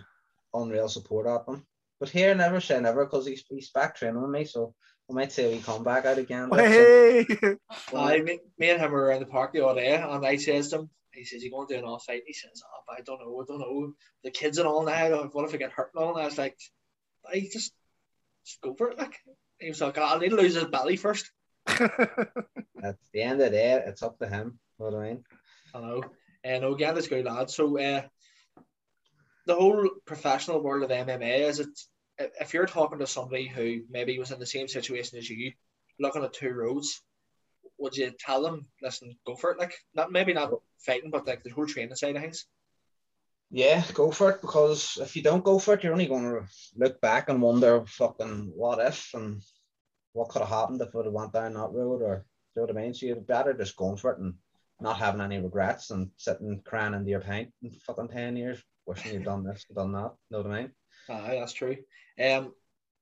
unreal support at them. But here, never say never, because he's he's back training with me, so I might say we come back out again. like, so- Hey, Aye, me, me and him were in the park the other day, and I says to him, he says, "You going to do an off fight?" He says, "Oh, but I don't know, I don't know. The kids and all now. What if I get hurt and all?" And I was like, "I just, just go for it." Like he was like, "I need to lose his belly first. At the end of the day, it's up to him. You know what I mean? I know. And uh, again, this good lad. So, uh, the whole professional world of MMA is it? If you're talking to somebody who maybe was in the same situation as you, looking at two roads, would you tell them, listen, go for it? Like, not maybe not fighting, but like the whole training side of things. Yeah, go for it because if you don't go for it, you're only going to look back and wonder, fucking, what if and what could have happened if it went down that road, or do you know what I mean? So you'd better just going for it and not having any regrets and sitting crying into your pint in fucking ten years, wishing you'd done this, done that. Know what I mean? Aye, that's true. Um,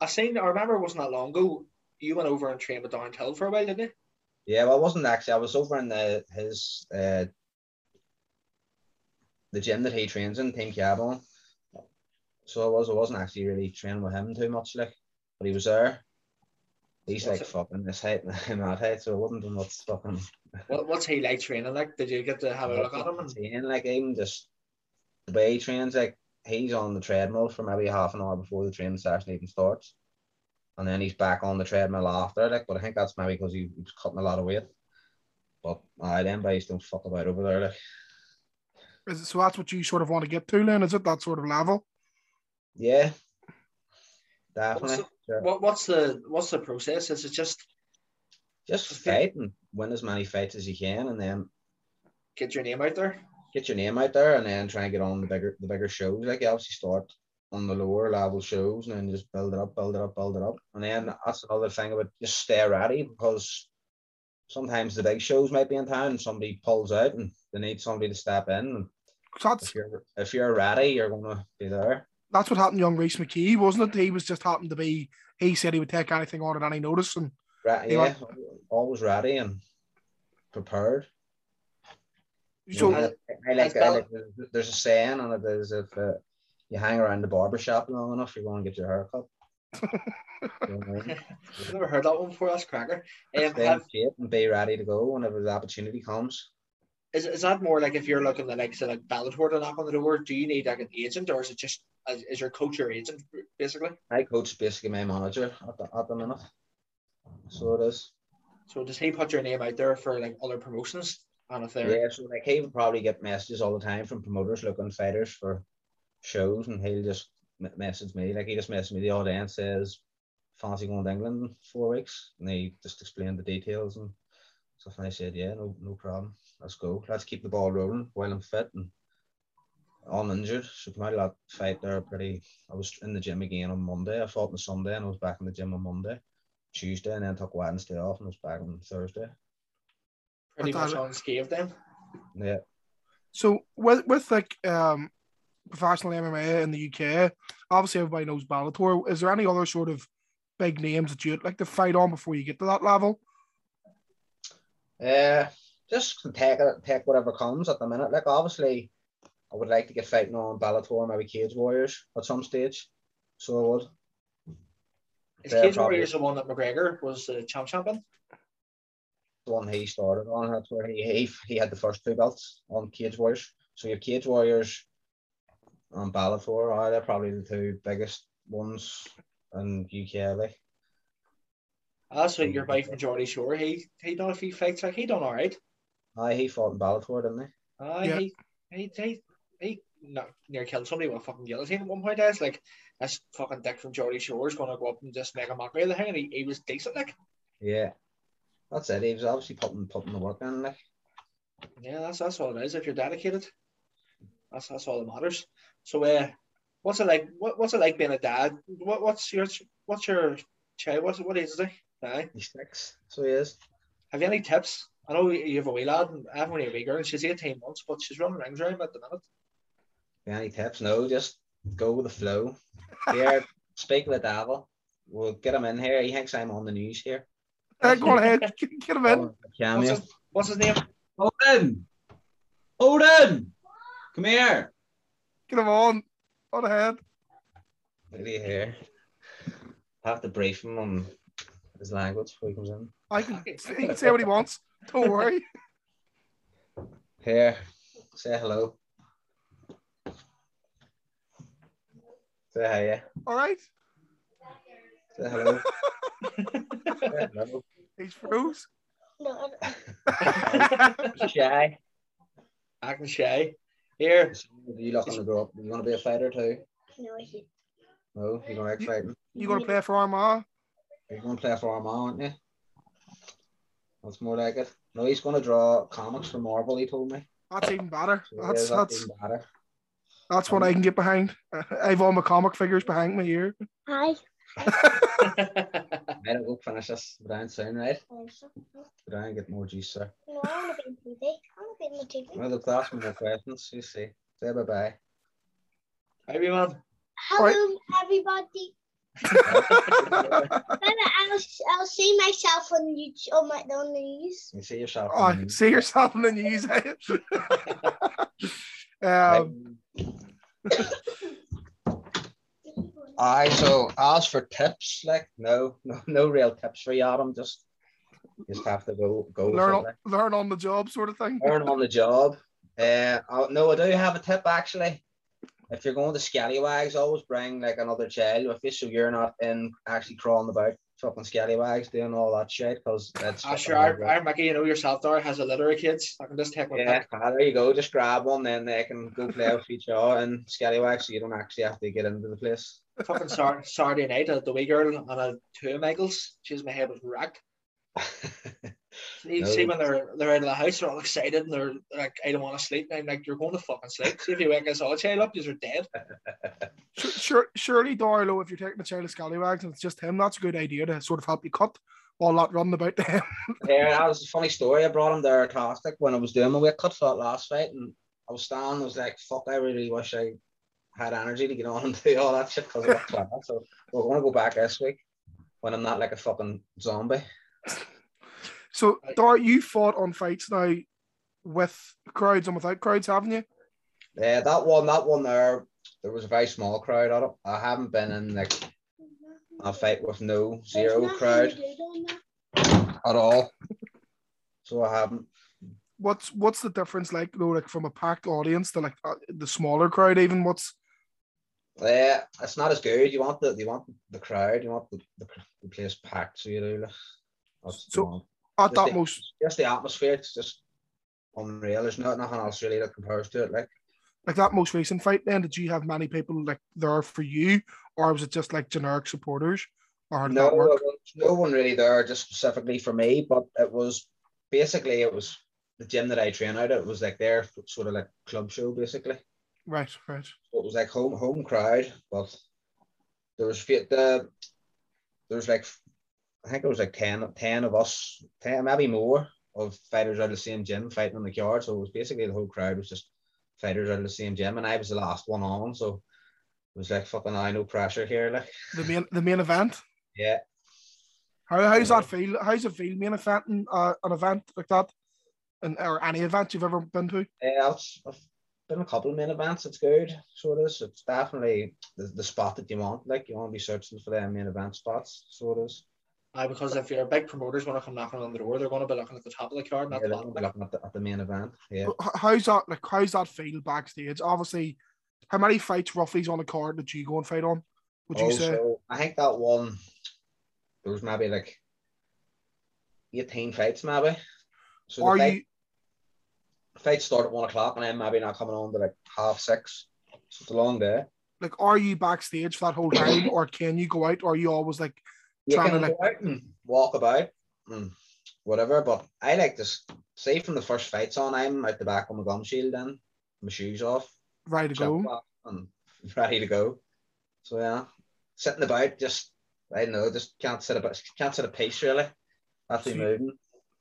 I seen, I remember it wasn't that long ago, you went over and trained with Darren Till for a while, didn't you? Yeah, well, I wasn't actually. I was over in the his uh, the gym that he trains in, Team Kaobon. So I was. I wasn't actually really training with him too much, like, but he was there. He's What's like it- fucking this height and that height, so I wasn't doing what's fucking. What, what's he like training like? Did you get to have a look at him? And, Saying, like even just the way he trains, like he's on the treadmill for maybe half an hour before the training session even starts, and then he's back on the treadmill after. Like, but I think that's maybe because he, he was cutting a lot of weight. But I them guys don't fuck about over there. Like, Is it, so that's what you sort of want to get to, then? Is it that sort of level? yeah, what's, definitely. the, Sure. what, what's the what's the process? Is it just Just Okay. fight and win as many fights as you can, and then get your name out there? Get your name out there, and then try and get on the bigger the bigger shows. Like you obviously start on the lower level shows, and then just build it up, build it up, build it up, and then that's another thing about just stay ready because sometimes the big shows might be in town, and somebody pulls out, and they need somebody to step in. That's if you're if you're ready, you're gonna be there. that's what happened to young Reese McKee, wasn't it? He was just happened to be. He said he would take anything on at any notice, and You yeah, always ready and prepared. So I, I like, I like there's- there's a saying and it is if uh, you hang around the barber shop long enough, you're going to get your hair cut. You know what I mean? I've never heard that one before. That's cracker. Um, Stay have, shape and be ready to go whenever the opportunity comes. is, is that more like if you're looking at like say like Bellator to knock on the door? Do you need like an agent, or is it just is, is your coach your agent basically? My coach is basically my manager at the, at the minute. So it is. So does he put your name out there for like other promotions? And if they're Yeah, so like he would probably get messages all the time from promoters looking fighters for shows, and he'll just message me. Like he just messaged me the other day and says, "Fancy going to England four weeks?" And he just explained the details and stuff. And I said, "Yeah, no, no problem. Let's go. Let's keep the ball rolling while I'm fit and uninjured." So of that fight there pretty. I was in the gym again on Monday. I fought on Sunday and I was back in the gym on Monday, Tuesday, and then took Wednesday off and was back on Thursday. Pretty I much thought- unscathed then? Yeah. So with with like um professional MMA in the UK, obviously everybody knows Bellator. Is there any other sort of big names that you'd like to fight on before you get to that level? Uh, just take it, take whatever comes at the minute. Like obviously, I would like to get fighting on Bellator, maybe Cage Warriors at some stage. So I would. Is Yeah, Cage probably. Warriors the one that McGregor was uh, champ champion? The one he started on. That's where he he, he had the first two belts on Cage Warriors. So you have Cage Warriors and Bellator. Are they're probably the two biggest ones in UK. Like Ah, so your boy from Geordie Shore, he he done a few fights. Like he done all right. aye, he fought in Bellator, didn't he? Ah, Yeah. he he he he no, near killed somebody with a fucking guillotine at one point. That's like this fucking dick from Geordie Shore is gonna go up and just make a mockery of the thing, and he, he was decent. Like Yeah. That's it. He was obviously putting putting the work in. Like yeah, that's that's all it is. If you're dedicated, that's that's all that matters. So uh, what's it like? What, what's it like being a dad? What what's your what's your child? What's what age is he? Aye. he's six, so he is. Have you any tips? I know you have a wee lad, and I have only a wee girl, and she's 18 months, but she's running rings around at the minute. Any tips? No, just go with the flow. Here, speak with the devil. We'll get him in here. He thinks I'm on the news here. Uh, go on ahead, get, get him in. Oh, What's his, what's his name? Odin! Odin! Come here! Get him on. On ahead. Look at you here. I have to brief him on his language before he comes in. I can he can say what he wants. Don't worry. Here, say hello. Say hi, yeah. All right. Say hello. say hello. He's froze. Shy. Acting shy. Here, Are you looking to grow up? You want to be a fighter too? No, he No, you don't like You- fighting. You gonna play for Armagh? You're going to play for Armagh, aren't you? That's more like it. No, he's going to draw comics for Marvel. He told me. That's even better. So That's yeah, that's even better. that's what I can get behind. I've all my comic figures behind me here. Hi. Right, I'll go finish this down soon, right? No, Go down and get more juice, sir. I want to be in TV. I want to be in the TV. Well, look, ask me more questions. You see. Say bye bye. Maybe man. Hello, everybody. I'll, I'll see myself on YouTube on my on the news. You see yourself. Oh, on the- see yourself on the news. Right. um, Aye, so as for tips, like no, no, no real tips for you, Adam. Just, just have to go, go. learn on, learn on the job sort of thing. Learn on the job. Uh, I, no, I do have a tip actually. If you're going to scallywags, always bring like another child with you, so you're not in actually crawling about fucking scallywags doing all that shit. Because that's Ah, fucking sure, our, our Mickey, you know yourself there, has a litter of kids. I can just take one. Yeah, ah, there you go. Just grab one, then they can go play with each other and scallywags, so you don't actually have to get into the place. Fucking Sar- Saturday night, had the wee girl and a two Michaels. She's my head was racked. You No. see when they're they're out of the house, they're all excited and they're like, I don't want to sleep. And I'm like, you're going to fucking sleep. See if you wake us all child up, you're dead. Sure, sure, surely, Darlow, if you're taking a child of scallywags and it's just him, that's a good idea to sort of help you cut while not running about to him. Yeah, that was a funny story. I brought him there at Caustic when I was doing my weight cut for that last fight, and I was standing. I was like, "Fuck! I really wish I had energy to get on and do all that shit because of that." So we're going to go back this week when I'm not like a fucking zombie. So, Dar, you fought on fights now with crowds and without crowds, haven't you? Yeah, that one, that one there, there was a very small crowd at it. I haven't been in like a fight with no zero crowd at all. So I haven't. What's what's the difference like though, like from a packed audience to like uh, the smaller crowd? Even what's Yeah, it's not as good. You want the you want the crowd, you want the, the, the place packed, so you do. Like, that's what So- at Just that the- most just the atmosphere. It's just unreal. There's not nothing else really that compares to it. Like like that most recent fight? Then did you have many people like there for you, or was it just like generic supporters, or no, that it work? was no one really there just specifically for me, but it was basically it was the gym that I train out. at. It was like their sort of like club show basically. Right, right. So it was like home home crowd, but there was the there was like I think it was like 10, 10 of us, ten maybe more of fighters out of the same gym fighting in the yard. So it was basically the whole crowd was just fighters out of the same gym, and I was the last one on. So it was like fucking I no pressure here, like The main the main event. yeah. How how's that feel? How's it feel main eventing uh, an event like that, and or any event you've ever been to? Yeah, I've, I've been a couple of main events. It's good. So it is. It's definitely the, the spot that you want. Like you want to be searching for them main event spots. So it is. Aye, because if your big promoters want to come knocking on the door, they're going to be looking at the top of the card, not they're the gonna bottom. be looking at the, at the main event. Yeah. But How's that like? How's that feel backstage? Obviously, how many fights roughly is on a card did you go and fight on? Would you Oh, say? so I think that one there was maybe like 18 fights maybe. So the Are fight, you fight start at one o'clock and then maybe not coming on to like half six. So it's a long day. like are you backstage for that whole time, or can you go out? Or are you always like You Trying can to, go out and walk about and whatever, but I like to say from the first fights on, I'm out the back with my gum shield and my shoes off, ready to go? and ready to go. So yeah, sitting about, just I don't know, just can't sit about, can't sit a pace really. Be So you- moving.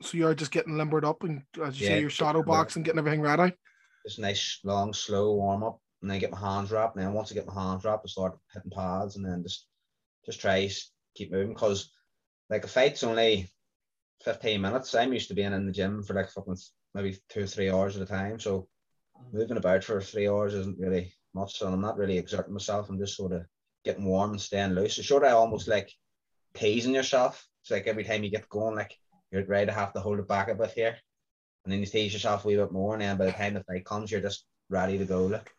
So you're just getting limbered up and as you Yeah, say, your shadow box and getting everything ready. just nice, long, slow warm up, and then get my hands wrapped. And then once I get my hands wrapped, I start hitting pads, and then just just try keep moving. Cause like a fight's only fifteen minutes. I'm used to being in the gym for like fucking maybe two or three hours at a time. So mm. moving about for three hours isn't really much, and I'm not really exerting myself. I'm just sort of getting warm and staying loose. It's sort of almost like teasing yourself. It's like every time you get going, like you're ready to have to hold it back a bit here. And then you tease yourself a wee bit more, and then by the time the fight comes, you're just ready to go. Like,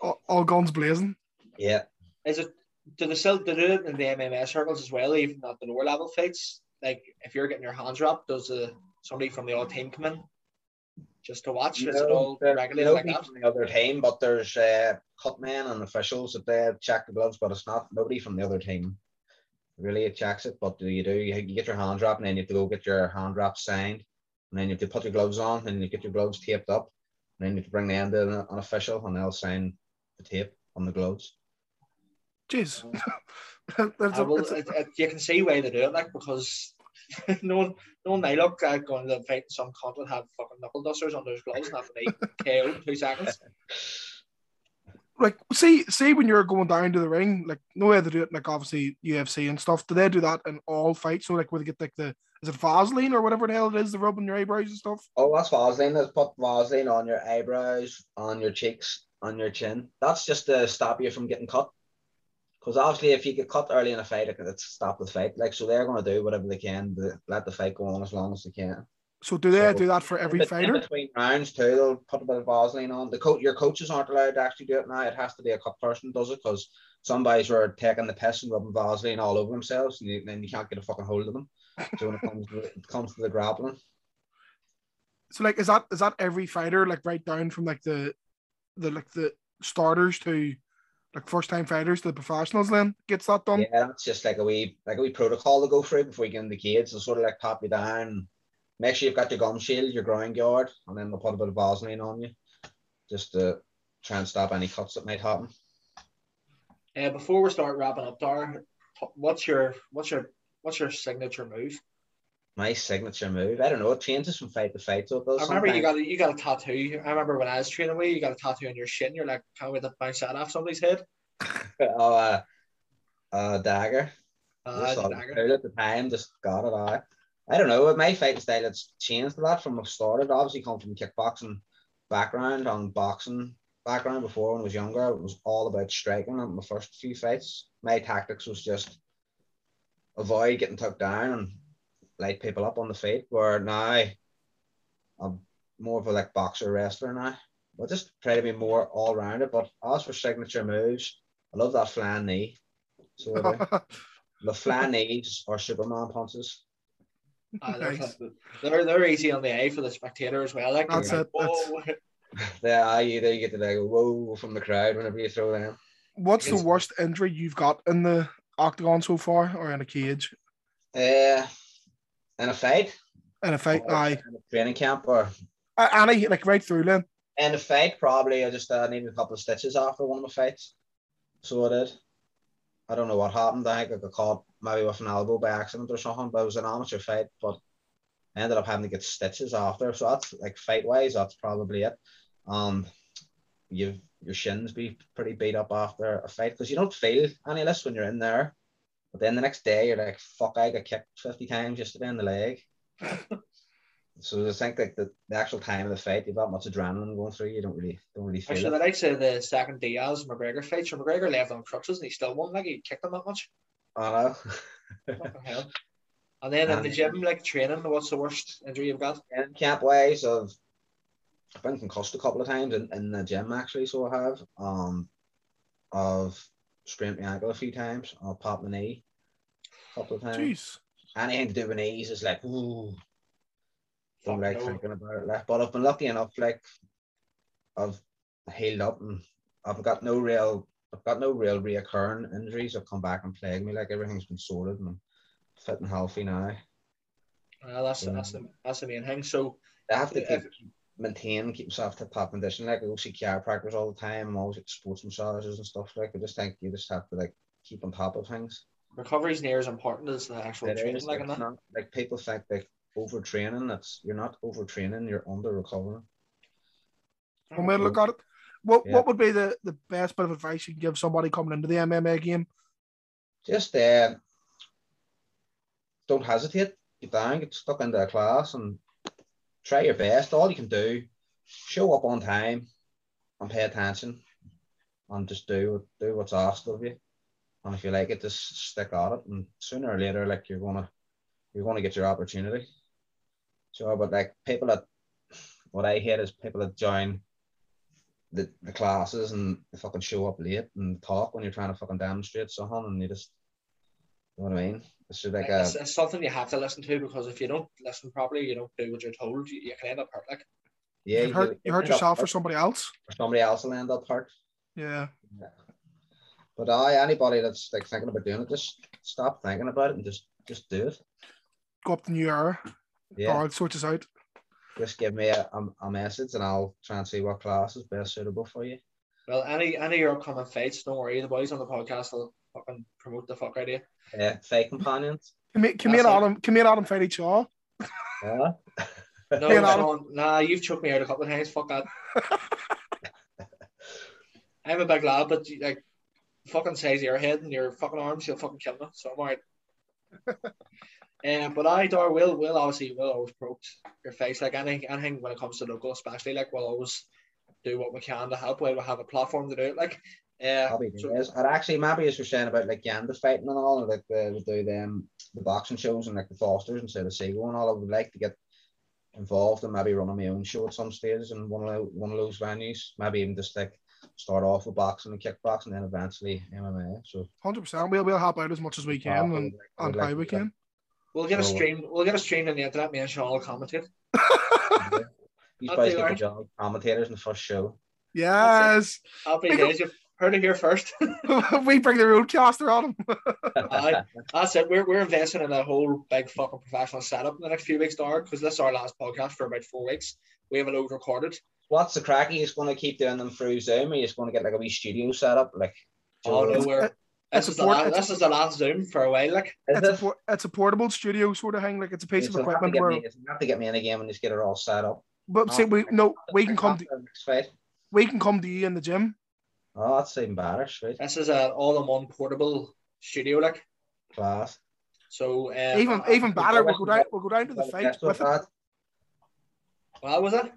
All, all guns blazing. yeah, Is it, do they still do it in the MMA circles as well, even at the lower level fights? Like, if you're getting your hands wrapped, does uh, somebody from the old team come in just to watch? Is it all regulated like that? from the other team, but there's uh, cut men and officials that they check the gloves, but it's not nobody from the other team Really, it checks it. But do you do? You, you get your hand wrapped, and then you have to go get your hand drop signed, and then you have to put your gloves on, and you get your gloves taped up, and then you have to bring them to an official, and they'll sign the tape on the gloves. Jeez. That's Uh, a- well, it's a- it, it, you can see why they do it, like because no one, no one may look uh, going to fight some cunt and have fucking knuckle dusters under his gloves and have to be KO in two seconds. like see see when you're going down to the ring, like no way to do it like obviously UFC and stuff. Do they do that in all fights? So like where they get like the is it Vaseline or whatever the hell it is, the rubbing your eyebrows and stuff? Oh, that's Vaseline. Let's put Vaseline on your eyebrows, on your cheeks, on your chin. That's just to stop you from getting cut. Because obviously, if you get cut early in a fight, it could stop the fight. Like, so they're going to do whatever they can to let the fight go on as long as they can. So do they So- do that for every in, fighter? between rounds too, they'll put a bit of Vaseline on. The coach, your coaches aren't allowed to actually do it now. It has to be a cut person does it because some guys were taking the piss and rubbing Vaseline all over themselves, and you, then you can't get a fucking hold of them. So when it comes to it comes to the grappling, So like is that is that every fighter like right down from like the the like the starters to like first time fighters to the professionals then gets that done? yeah, it's just like a wee like a wee protocol to go through before you get in the cage. They'll sort of like pop you down. Make sure you've got your gum shield, your groin guard, and then they'll put a bit of Vaseline on you, just to try and stop any cuts that might happen. Uh, before we start wrapping up, Dar, what's your what's your what's your signature move? My signature move, I don't know, it changes from fight to fight. So I remember you got a, you got a tattoo. I remember when I was training with you, you got a tattoo on your shin. You're like, can't wait to bounce that off somebody's head. oh, uh, uh, dagger. Uh, Just the thought it was dagger. at the time, just got it out. I don't know. My fighting style it's changed a lot from the start. Obviously come from kickboxing background on boxing background before when I was younger. It was all about striking in my first few fights. My tactics was just avoid getting took down and light people up on the feet. Where now I'm more of a like boxer wrestler now. But just try to be more all rounded. But as for signature moves, I love that flan knee. So the flan knees or Superman punches. Uh, they're, Nice. they're they're easy on the eye for the spectator as well. Like, That's you're like, it, that's- "Whoa." Yeah, you get the like whoa from the crowd whenever you throw them. What's the worst injury you've got in the octagon so far or in a cage? Uh, in a fight, In a fight? or Aye. in a training camp, or Uh, Any like right through then. in a fight, probably I just uh, needed a couple of stitches after one of my fights. So I did. I don't know what happened. I think I got caught maybe with an elbow by accident or something, but it was an amateur fight. But I ended up having to get stitches after. So that's like fight wise, that's probably it. Um, you've your shins be pretty beat up after a fight because you don't feel any less when you're in there. But then the next day you're like, fuck, I got kicked 50 times yesterday in the leg. so I think like the, the actual time of the fight, you've got much adrenaline going through, you don't really don't really feel Actually, the it. likes of the second Diaz McGregor fight, so McGregor left on crutches and he still won. Like he kicked him that much. I know. Hell. And then in the Um, gym, like training, what's the worst injury you've got? camp wise, I've I've been concussed a couple of times in, in the gym actually, so I have. Um I've sprained my ankle a few times, I've popped my knee a couple of times. Jeez. Anything to do with knees is like ooh. Don't like no. thinking about it. Like, but I've been lucky enough, like I've healed up and I've got no real I've got no real reoccurring injuries that come back and plague me. Like everything's been sorted and I'm fit and healthy now. Uh, that's that's the that's the main thing. So I have to keep, If- keep- maintain, keep myself to top condition. Like I go see chiropractors all the time. I'm always at sports massages and stuff. Like I just think you just have to like keep on top of things. recovery's near as important as the actual It training. is, Like, it's and that. not, like people think like overtraining. That's you're not overtraining. You're under recovering. One way to look at it. What Yeah. what would be the, the best bit of advice you can give somebody coming into the MMA game? Just uh, don't hesitate. Get down. Get stuck into a class and try your best. All you can do, show up on time and pay attention, and just do do what's asked of you. And if you like it, just stick at it. And sooner or later, like you're gonna you're gonna get your opportunity. So, but like people that what I hate is people that join the, the classes and fucking show up late and talk when you're trying to fucking demonstrate something and you just you know what I mean? It's just like a it's, it's something you have to listen to because if you don't listen properly, you don't do what you're told, you, you can end up hurt. Like, yeah, you hurt, you hurt end up yourself or somebody else. or somebody else will end up hurt. Yeah. But I anybody that's like thinking about doing it, just stop thinking about it and just just do it. Go up the new era. Yeah. Or sort us out. Just give me a, a, a message and I'll try and see what class is best suitable for you. Well, any any of your upcoming fights, don't worry. The boys on the podcast will fucking promote the fuck out of you. Yeah, fight companions. Can me, can me and That's it. Adam, can me and Adam fight each other? Yeah. No, Hey, Adam. Nah, you've choked me out a couple of times. Fuck that. I'm a big lad, but like, fucking size of your head and your fucking arms, you'll fucking kill me. So I'm alright. Um, but I, Dar, will will obviously will always promote your face like any anything when it comes to local, especially like we'll always do what we can to help. While We'll have a platform to do it. Like, uh, Probably so- is. And actually, maybe as you're saying about like Yanda fighting and all, like the, we do them the boxing shows and like the Fosters instead of Seagull and all. I would like to get involved and maybe running my own show at some stage in one of the, one of those venues. Maybe even just like start off with boxing and kickboxing, and then eventually MMA. So Hundred percent. We'll we'll help out as much as we uh, can I would and, like- I and like how to we can. We'll get a stream. We'll get a stream on the internet. Me and Sean will commentate. These I'll boys get the job commentators in the first show. Yes. Happy Big up- days. You've heard it here first. we bring the RODECaster on him. Aye. That's it. We're, we're investing in a whole big fucking professional setup in the next few weeks, Dar, because this is our last podcast for about four weeks. We have a load recorded. What's the crack? Are you just going to keep doing them through Zoom? Or you just going to get like a wee studio set up? Like, Oh, no, is we're, It's this, a is the port- last, it's this is the last Zoom for a while. Like, It's a, por- it's a portable studio sort of thing. Like it's a piece of So have equipment get where, me, you have to get me in again and just get it all set up. but see, we no, we can come to, After the next fight. we can come to you in the gym. Oh, that's even better. Sweet. this is an all-in-one portable studio. Like, Class. so uh, Even I- even better, we'll go down we'll go down to the fight best with with it. that. What was it?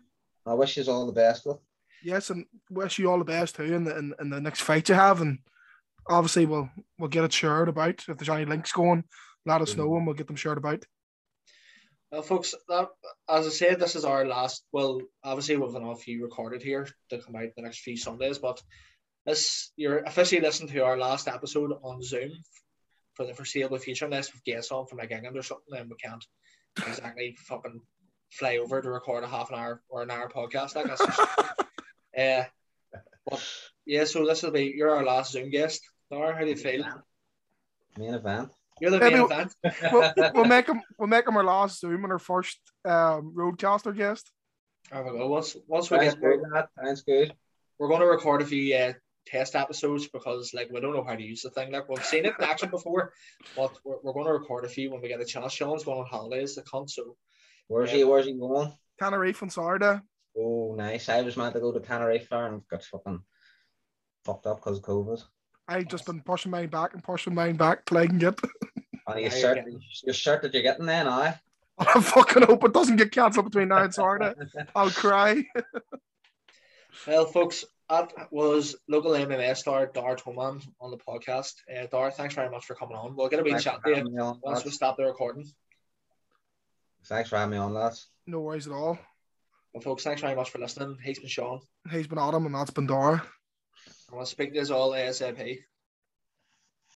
I wish you all the best with. Yes, and wish you all the best too in the in, in the next fight you have, and obviously we'll we'll get it shared about if there's any links going. Let us know and we'll get them shared about. Well, folks, that, as I said, this is our last. Well, obviously, we've got a few recorded here to come out the next few Sundays, but this you're officially listening to our last episode on Zoom for the foreseeable future, unless we've guests on from like England or something, then we can't exactly fucking fly over to record a half an hour or an hour podcast. Like that's just, uh, but yeah, so this will be you're our last Zoom guest. Nora, how do you feel? Main event. You're the Maybe- main event. we'll, we'll make them we'll make them our last Zoom and our first um, RODECaster guest. There we go. Once once we Sounds get good, lad. Sounds good. we're going to record a few uh, test episodes because like we don't know how to use the thing. Like we've seen it in action before, but we're, we're going to record a few when we get a chance. Sean's going on holidays, the cunt. So Where's Yeah. he? Where's he going? Tenerife on Saturday. Oh, nice. I was meant to go to Tenerife there and got fucking fucked up because of COVID. I've just been pushing mine back and pushing mine back till I can get. And you Yeah, you're shirt, getting- your shirt that you're getting then, aye? I fucking hope it doesn't get cancelled between now and Saturday. I'll cry. well, folks, that was local MMA star Dar Toman on the podcast. Uh, Dar, thanks very much for coming on. We'll get a wee Thanks chat for to you on, once we stop the recording. Thanks for having me on, lads. No worries at all. Well, folks, thanks very much for listening. He's been Sean. He's been Adam and that's been Dara. I want to speak to you all ASAP.